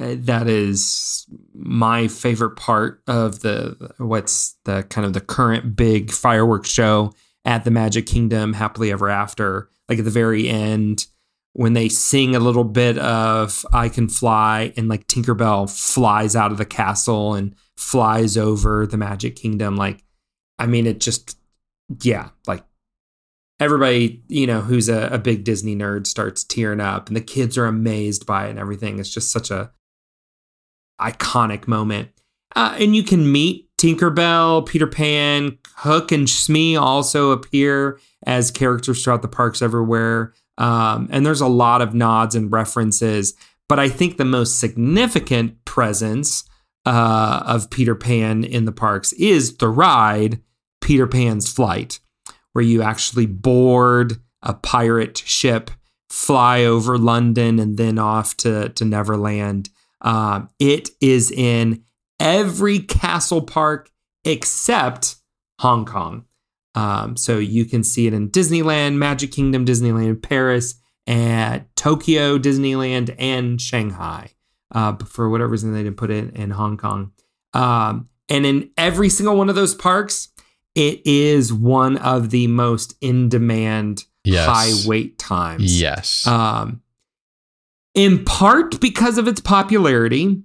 Uh, that is my favorite part of the what's the kind of the current big fireworks show at the Magic Kingdom, Happily Ever After. Like at the very end, when they sing a little bit of I Can Fly, and like Tinkerbell flies out of the castle and flies over the Magic Kingdom. Like, I mean, it just, yeah, like everybody, you know, who's a, a big Disney nerd starts tearing up, and the kids are amazed by it and everything. It's just such a iconic moment. Uh, and you can meet Tinkerbell, Peter Pan, Hook, and Smee also appear as characters throughout the parks everywhere. Um, and there's a lot of nods and references. But I think the most significant presence uh, of Peter Pan in the parks is the ride Peter Pan's Flight, where you actually board a pirate ship, fly over London, and then off to, to Neverland. Um, it is in every castle park except Hong Kong. Um, so you can see it in Disneyland, Magic Kingdom, Disneyland Paris, and Tokyo Disneyland, and Shanghai. Uh, but for whatever reason, they didn't put it in Hong Kong. Um, and in every single one of those parks, it is one of the most in demand Yes. high wait times. Yes. Um, in part because of its popularity,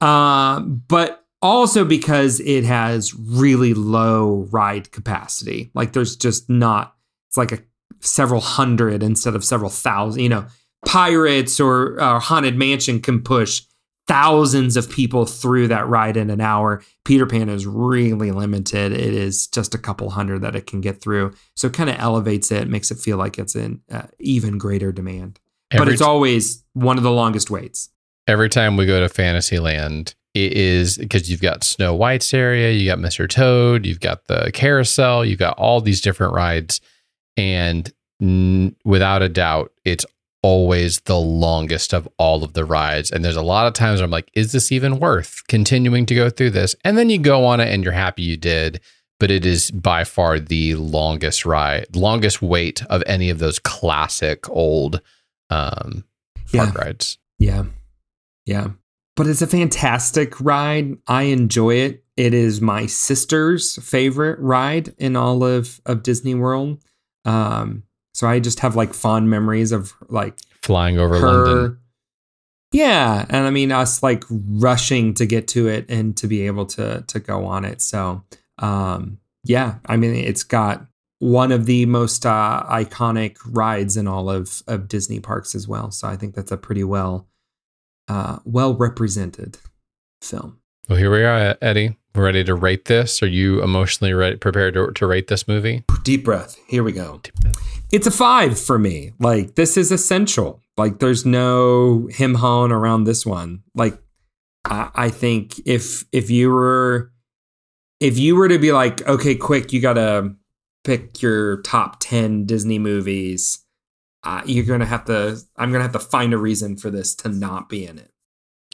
uh, but also because it has really low ride capacity. Like there's just not, it's like a several hundred instead of several thousand. You know, Pirates or uh, Haunted Mansion can push thousands of people through that ride in an hour. Peter Pan is really limited. It is just a couple hundred that it can get through. So it kind of elevates it, makes it feel like it's in uh, even greater demand. But Every it's always one of the longest waits. every time we go to Fantasyland, it is because you've got Snow White's area, you got Mr. Toad, you've got the carousel, you've got all these different rides. And n- without a doubt, it's always the longest of all of the rides. And there's a lot of times I'm like, is this even worth continuing to go through this? And then you go on it and you're happy you did. But it is by far the longest ride, longest wait of any of those classic old um, park Yeah. rides. Yeah. Yeah. but it's a fantastic ride. I enjoy it. It is my sister's favorite ride in all of of Disney World. Um, so I just have like fond memories of like Flying over her. London. Yeah, and I mean us like rushing to get to it and to be able to to go on it. So, um, yeah, I mean it's got one of the most uh, iconic rides in all of of Disney parks as well. So I think that's a pretty well uh, well represented film. Well, here we are, Eddie. We're ready to rate this. Are you emotionally ready, prepared to, to rate this movie? Deep breath. Here we go. It's a five for me. Like this is essential. Like there's no him hawing around this one. Like I, I think if if you were if you were to be like, okay, quick, you gotta pick your top ten Disney movies. Uh, you're gonna have to. I'm gonna have to find a reason for this to not be in it.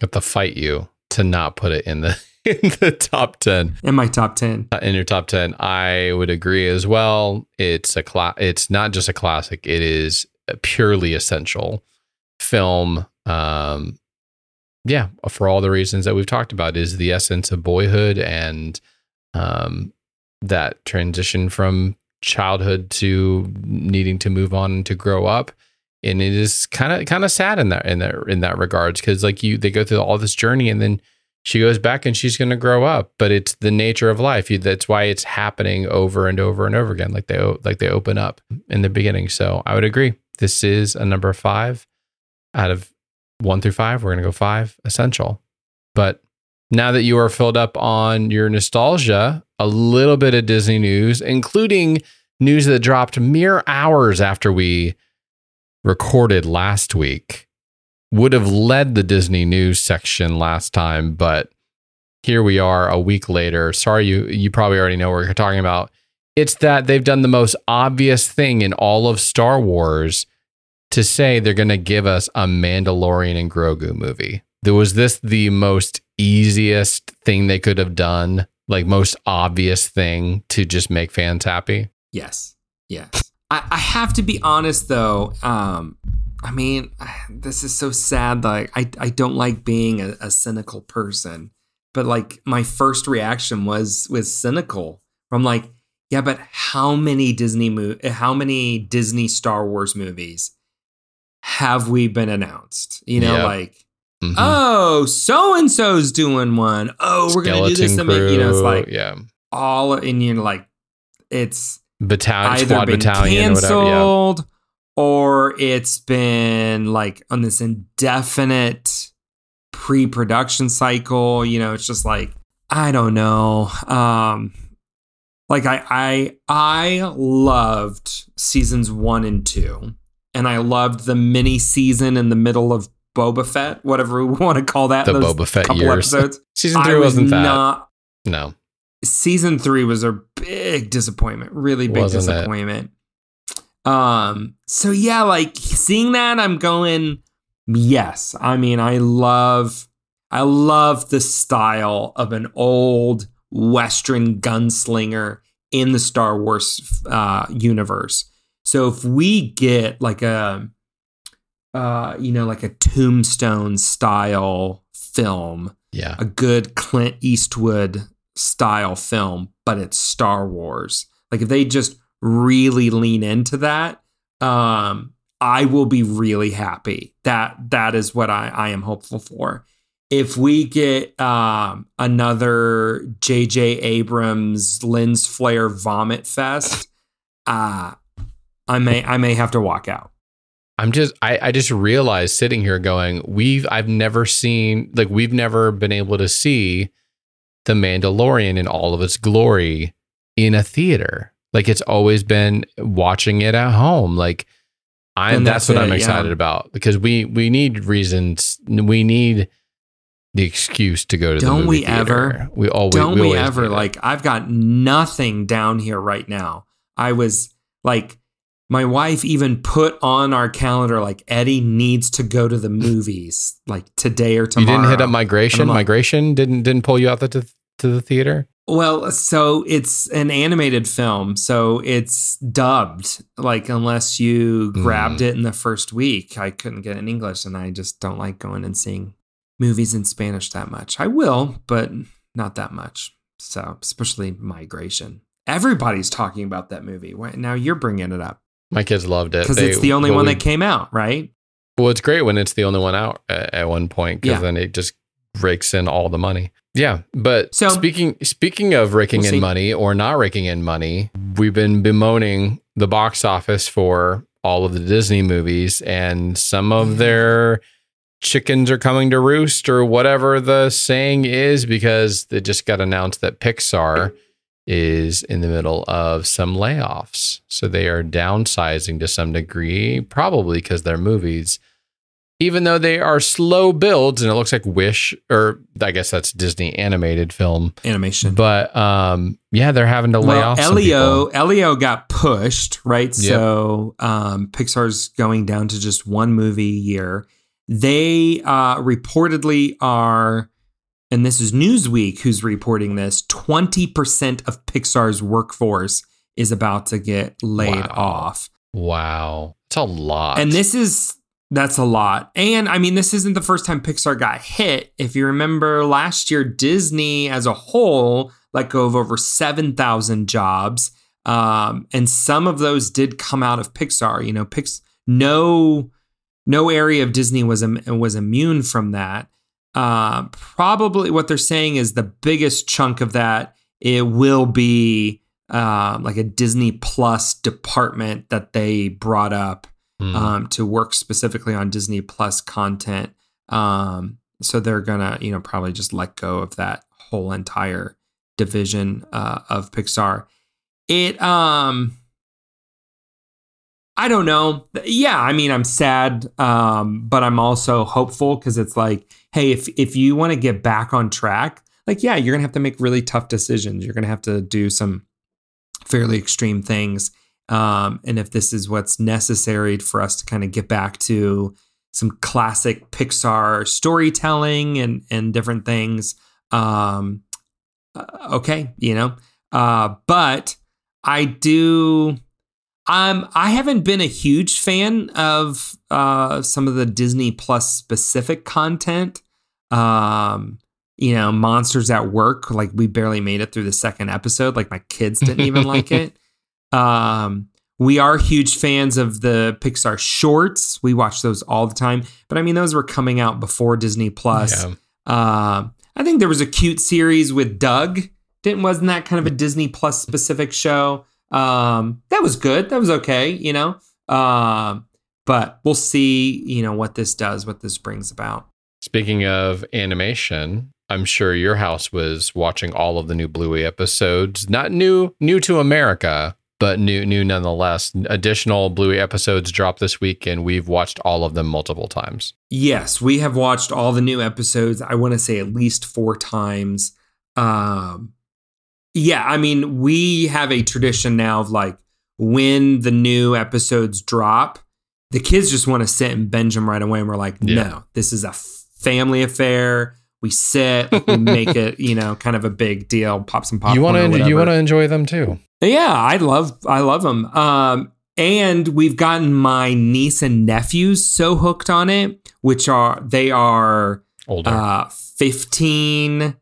I have to fight you to not put it in the in the top 10 In my top ten. Uh, in your top 10 i would agree as well it's a cla- it's not just a classic it is a purely essential film um yeah for all the reasons that we've talked about is the essence of boyhood and um that transition from childhood to needing to move on to grow up. And it is kind of kind of sad in that in that in that regards because like you they go through all this journey and then she goes back and she's going to grow up but it's the nature of life. You, that's why it's happening over and over and over again like they like they open up in the beginning. So i would agree. This is a number five out of one through five. We're going to go five essential. But now that you are filled up on your nostalgia a little bit of disney news including news that dropped mere hours after we recorded last week would have led the Disney news section last time, but here we are a week later. Sorry, you you probably already know what we're talking about. It's that they've done the most obvious thing in all of Star Wars to say they're going to give us a Mandalorian and Grogu movie. There was this the most easiest thing they could have done, like most obvious thing to just make fans happy. Yes. Yes. I, I have to be honest though. Um, I mean, this is so sad. Like, I, I don't like being a, a cynical person, but like my first reaction was was cynical. I'm like, yeah, but how many Disney mo- how many Disney Star Wars movies have we been announced? You know, like, Mhm. oh, so and so's doing one. Oh, we're gonna do this. Skeleton and You know, it's like yeah, all, and you know, like, it's battalion, either squad been battalion, or whatever. Yeah. canceled or it's been like on this indefinite pre-production cycle you know it's just like i don't know um like i i i loved seasons one and two and i loved the mini season in the middle of boba fett whatever we want to call that The those Boba Fett couple years. episodes Season three I was wasn't that. not no, season three was a big disappointment really big Wasn't it? disappointment um so yeah like seeing that i'm going yes i mean i love i love the style of an old western gunslinger in the star wars uh universe so if we get like a uh you know like a tombstone style film yeah, a good Clint Eastwood style film, but it's Star Wars. Like if they just really lean into that, um, I will be really happy. That that is what I, I am hopeful for. If we get um, another J.J. Abrams lens flare vomit fest, uh, I may I may have to walk out. I'm just I, I just realized sitting here going, we've I've never seen like we've never been able to see the Mandalorian in all of its glory in a theater. Like it's always been watching it at home. Like I And that's, that's what I'm excited yeah. about because we we need reasons. We need the excuse to go to the Don't movie we theater. ever? We always don't we, always ever like i've got nothing down here right now i was like my wife even put on our calendar like eddie needs to go to the movies like today or tomorrow. you didn't hit up migration. Like- migration didn't didn't pull you out the, to, to the theater. well so it's an animated film so it's dubbed like unless you grabbed Mm. it in the first week i couldn't get it in english and i just don't like going and seeing movies in Spanish that much. I will, but not that much. So, especially Migration. Everybody's talking about that movie. Now you're bringing it up My kids loved it because it's the only one we- that came out, right? Well, it's great when it's the only one out at, at one point because Yeah. then it just rakes in all the money. Yeah, but So- speaking speaking of raking We'll in see. money or not raking in money, we've been bemoaning the box office for all of the Disney movies, and some Mm-hmm. of their chickens are coming to roost or whatever the saying is because it just got announced that Pixar is in the middle of some layoffs. So they are downsizing to some degree, probably because their movies, even though they are slow builds and it looks like Wish, or I guess that's Disney animated film. Animation. But um, yeah, they're having to lay well, off Elio. Elio got pushed, right? Yep. So um, Pixar's going down to just one movie a year. They uh, reportedly are, and this is Newsweek who's reporting this 20% of Pixar's workforce is about to get laid Wow. off. Wow, it's a lot. And this is that's a lot. And I mean, this isn't the first time Pixar got hit. If you remember last year, Disney as a whole let go of over 7,000 jobs. Um, and some of those did come out of Pixar. You know, Pix no no area of Disney was was immune from that. Uh, probably what they're saying is the biggest chunk of that it will be uh, like a Disney Plus department that they brought up Hmm. um, to work specifically on Disney Plus content. Um, so they're gonna, you know, probably just let go of that whole entire division uh, of Pixar. It, um, I don't know. Yeah, I mean, I'm sad, um, but I'm also hopeful because it's like, hey, if if you want to get back on track, like, yeah, you're gonna have to make really tough decisions. You're gonna have to do some fairly extreme things. Um, and if this is what's necessary for us to kind of get back to some classic Pixar storytelling and and different things, um, uh, okay, you know. Uh, but I do. Um, I haven't been a huge fan of uh, some of the Disney Plus specific content. Um, you know, Monsters at Work, like we barely made it through the second episode. Like my kids didn't even like it. Um, we are huge fans of the Pixar shorts. We watch those all the time. But I mean, those were coming out before Disney Plus. Yeah. Um, I think there was a cute series with Doug. Didn't wasn't that kind of a Disney Plus specific show? Um, that was good. That was okay, you know. Um, but we'll see, you know, what this does, what this brings about. Speaking of animation, I'm sure your house was watching all of the new Bluey episodes. Not new new to America, but new new nonetheless. Additional Bluey episodes dropped this week and we've watched all of them multiple times. Yes, we have watched all the new episodes. I want to say at least four times. Um, yeah, I mean, we have a tradition now of like when the new episodes drop, the kids just want to sit and binge them right away. And we're like, Yeah. no, this is a family affair. We sit, we make it, you know, kind of a big deal. Pop some popcorn. you want to you want to enjoy them too. Yeah, I love I love them. Um, and we've gotten my niece and nephews so hooked on it, which are they are Older. uh 15,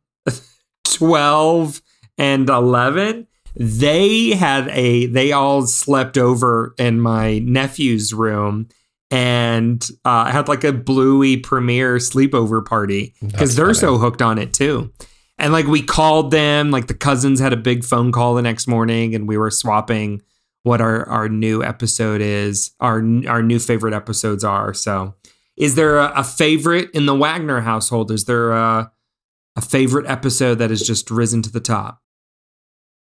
12 and 11. They had a they all slept over in my nephew's room and uh had like a bluey premiere sleepover party because they're funny. so hooked on it too. And like we called them, like the cousins had a big phone call the next morning, and we were swapping what our our new episode is, our our new favorite episodes are. So, is there a, a favorite in the Wagner household? Is there a a favorite episode that has just risen to the top?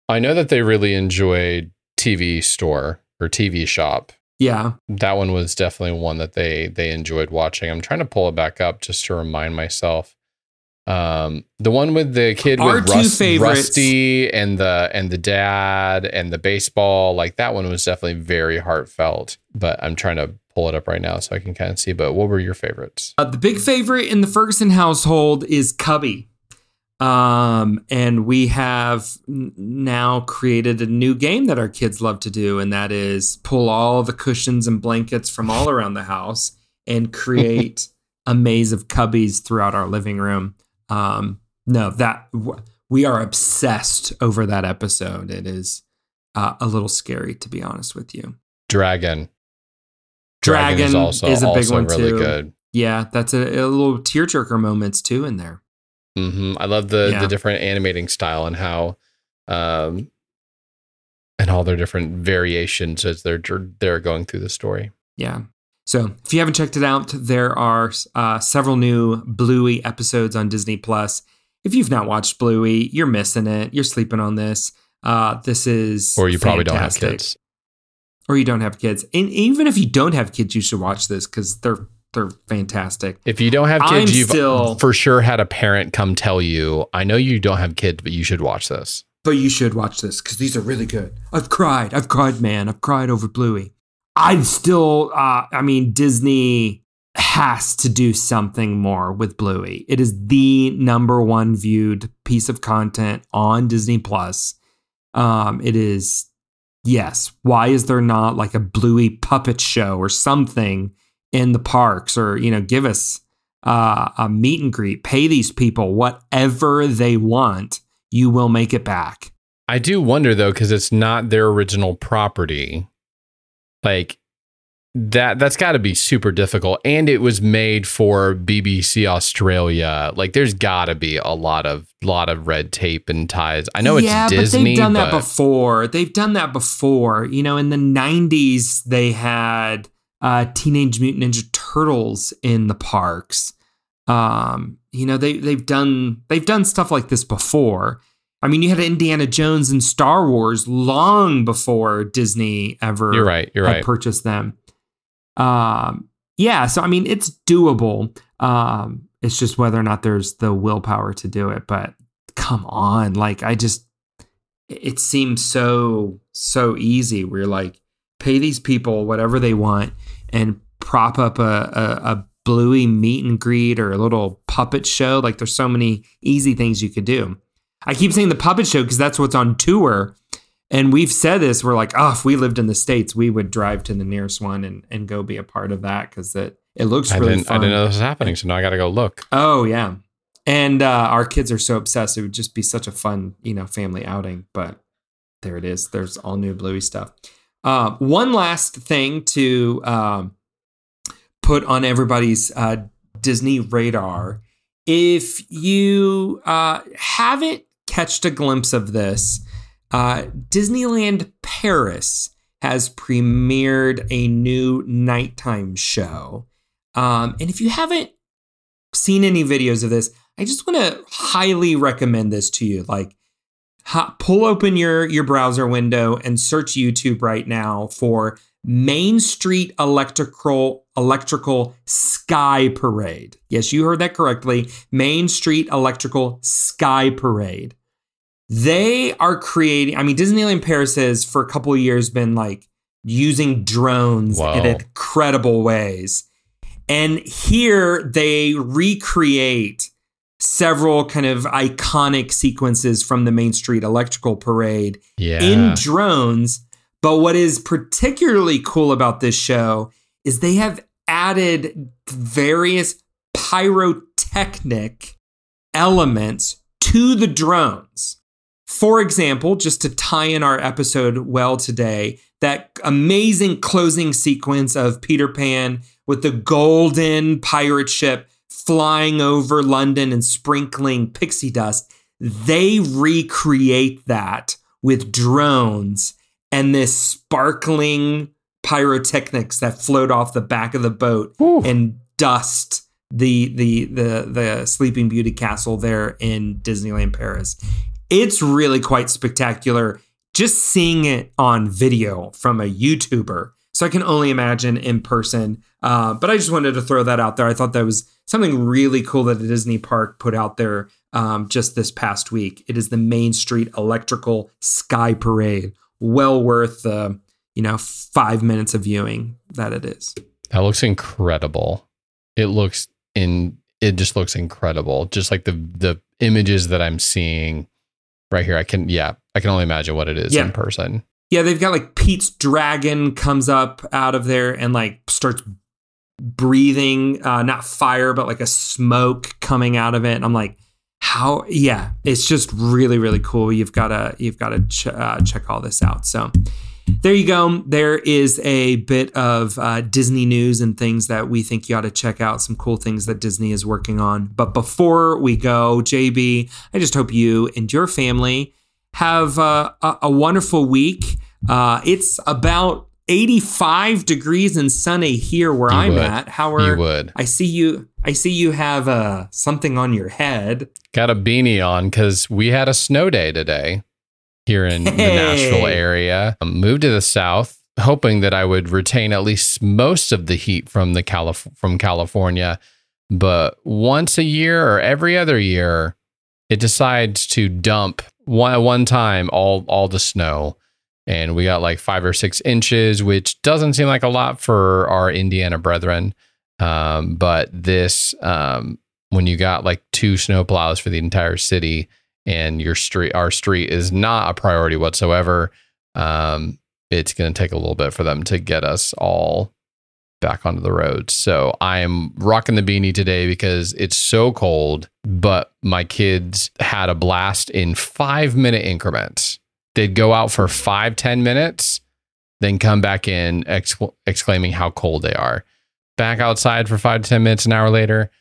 I know that they really enjoyed TV store or TV shop. Yeah, That one was definitely one that they they enjoyed watching. I'm trying to pull it back up just to remind myself. Um, the one with the kid Our with two Rus- favorites- Rusty and the and the dad and the baseball, like that one was definitely very heartfelt. But I'm trying to pull it up right now so I can kind of see. But what were your favorites? Uh, the big favorite in the Ferguson household is Cubby. Um, and we have now created a new game that our kids love to do, and that is pull all the cushions and blankets from all around the house and create a maze of cubbies throughout our living room. Um, no, that we are obsessed over that episode. It is uh, a little scary, to be honest with you. Dragon. Dragon, is also, is a big also one really too. good. Yeah, that's a, a little tearjerker moments too in there. Hmm I love the Yeah. the different animating style and how, um, and all their different variations as they're they're going through the story. Yeah. So if you haven't checked it out, there are uh, several new Bluey episodes on Disney Plus. If you've not watched Bluey, you're missing it. You're sleeping on this. Uh, this is Or you probably don't have kids. or you don't have kids. And even if you don't have kids, you should watch this because they're they're fantastic. If you don't have I'm kids, you've still- for sure had a parent come tell you, "I know you don't have kids, but you should watch this." But you should watch this because these are really good. I've cried. I've cried, man. I've cried over Bluey. I'm still. Uh, I mean, Disney has to do something more with Bluey. It is the number one viewed piece of content on Disney Plus. Um, it is. Yes. Why is there not like a Bluey puppet show or something in the parks, or you know, give us uh, a meet and greet, pay these people whatever they want you will make it back. I do wonder though, because it's not their original property. Like that that's got to be super difficult. And it was made for BBC Australia. Like there's got to be a lot of lot of red tape and ties. I know it's Disney, but they've done that before. They've done that before. You know, in the '90s, they had uh, Teenage Mutant Ninja Turtles in the parks. Um, you know, they they've done they've done stuff like this before. I mean, you had Indiana Jones and Star Wars long before Disney ever You're right. You're right. purchased them. Um, yeah, so I mean, it's doable. Um, it's just whether or not there's the willpower to do it. But come on, like I just, it seems so so easy. We're like, pay these people whatever they want and prop up a, a, a bluey meet and greet or a little puppet show. Like, there's so many easy things you could do. I keep saying the puppet show because that's what's on tour. And we've said this, we're like, oh, if we lived in the States, we would drive to the nearest one and, and go be a part of that because it, it looks I really didn't. fun. I didn't know this was happening, so now I got to go look. Oh, yeah. And uh, our kids are so obsessed. It would just be such a fun, you know, family outing. But there it is. There's all new Bluey stuff. Uh, one last thing to um, put on everybody's uh, Disney radar. If you uh, haven't catched a glimpse of this, uh, Disneyland Paris has premiered a new nighttime show. Um, and if you haven't seen any videos of this, I just want to highly recommend this to you. Like, ha- pull open your your browser window and search YouTube right now for Main Street Electrical Electrical Sky Parade. Yes, you heard that correctly. Main Street Electrical Sky Parade. They are creating. I mean, Disneyland Paris has for a couple of years been like using drones Wow. in incredible ways. And here they recreate several kind of iconic sequences from the Main Street Electrical Parade Yeah. in drones. But what is particularly cool about this show is they have added various pyrotechnic elements to the drones. For example, just to tie in our episode well today, that amazing closing sequence of Peter Pan with the golden pirate ship flying over London and sprinkling pixie dust, they recreate that with drones and this sparkling pyrotechnics that float off the back of the boat Whew. and dust the the the the Sleeping Beauty castle there in Disneyland Paris. It's really quite spectacular just seeing it on video from a YouTuber. So I can only imagine in person. Uh, but I just wanted to throw that out there. I thought that was something really cool that the Disney park put out there um, just this past week. It is the Main Street Electrical Sky Parade. Well worth the you know five minutes of viewing that it is. That looks incredible. It looks in it just looks incredible. Just like the the images that I'm seeing right here. I can yeah, I can only imagine what it is Yeah. in person. Yeah, they've got like Pete's dragon comes up out of there and like starts breathing, uh, not fire, but like a smoke coming out of it. And I'm like, how? Yeah, it's just really, really cool. You've got to, you've got to ch- uh, check all this out. So there you go. There is a bit of uh, Disney news and things that we think you ought to check out. Some cool things that Disney is working on. But before we go, JB, I just hope you and your family have uh, a, a, wonderful week. Uh, it's about 85 degrees and sunny here where you I'm would. at. How are you would? I see you. I see you have uh, something on your head. Got a beanie on because we had a snow day today here in hey. the Nashville area. I moved to the south, hoping that I would retain at least most of the heat from the Calif- from California. But once a year or every other year, it decides to dump one one time all all the snow and we got like five or six inches, which doesn't seem like a lot for our Indiana brethren. Um, but this, um, when you got like two snow plows for the entire city, and your street, our street is not a priority whatsoever, um, it's going to take a little bit for them to get us all back onto the road. So I am rocking the beanie today because it's so cold, but my kids had a blast in five minute increments they'd go out for five ten minutes, then come back in exc- exclaiming how cold they are. Back outside for five to 10 minutes, an hour later,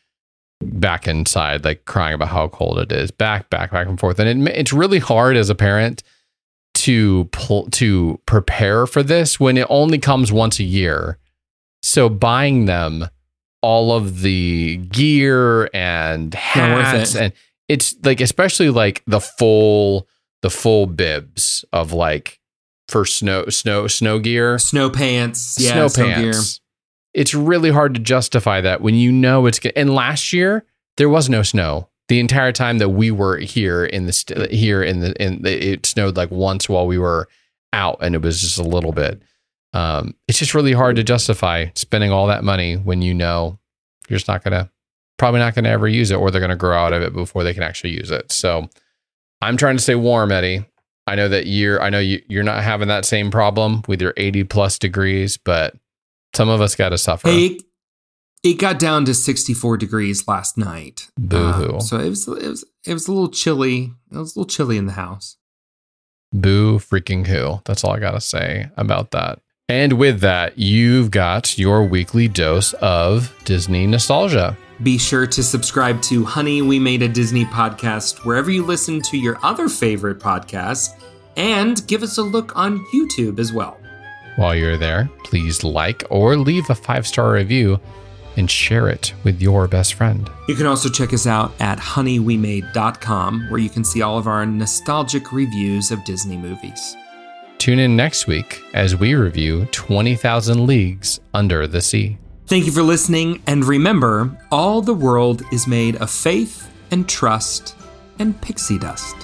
back inside, like crying about how cold it is. Back, back, back and forth. And it, it's really hard as a parent to pull, to prepare for this when it only comes once a year. So buying them all of the gear and hats it. and it's like especially like the full the full bibs of like for snow snow snow gear, snow pants, yeah, snow, snow pants. Gear. It's really hard to justify that when you know it's good. And last year there was no snow the entire time that we were here in the st- here in the in the, it snowed like once while we were out, and it was just a little bit. Um, it's just really hard to justify spending all that money when you know you're just not gonna probably not gonna ever use it, or they're gonna grow out of it before they can actually use it. So I'm trying to stay warm, Eddie. I know that you're I know you, you're not having that same problem with your 80 plus degrees, but some of us got to suffer. Hey, it got down to 64 degrees last night. Boo hoo. Um, so it was it was it was a little chilly. It was a little chilly in the house. Boo freaking who. That's all I got to say about that. And with that, you've got your weekly dose of Disney nostalgia. Be sure to subscribe to Honey, We Made a Disney podcast wherever you listen to your other favorite podcasts, and give us a look on YouTube as well. While you're there, please like or leave a five star review and share it with your best friend. You can also check us out at honeywemade.com, where you can see all of our nostalgic reviews of Disney movies. Tune in next week as we review 20,000 Leagues Under the Sea. Thank you for listening, and remember all the world is made of faith and trust and pixie dust.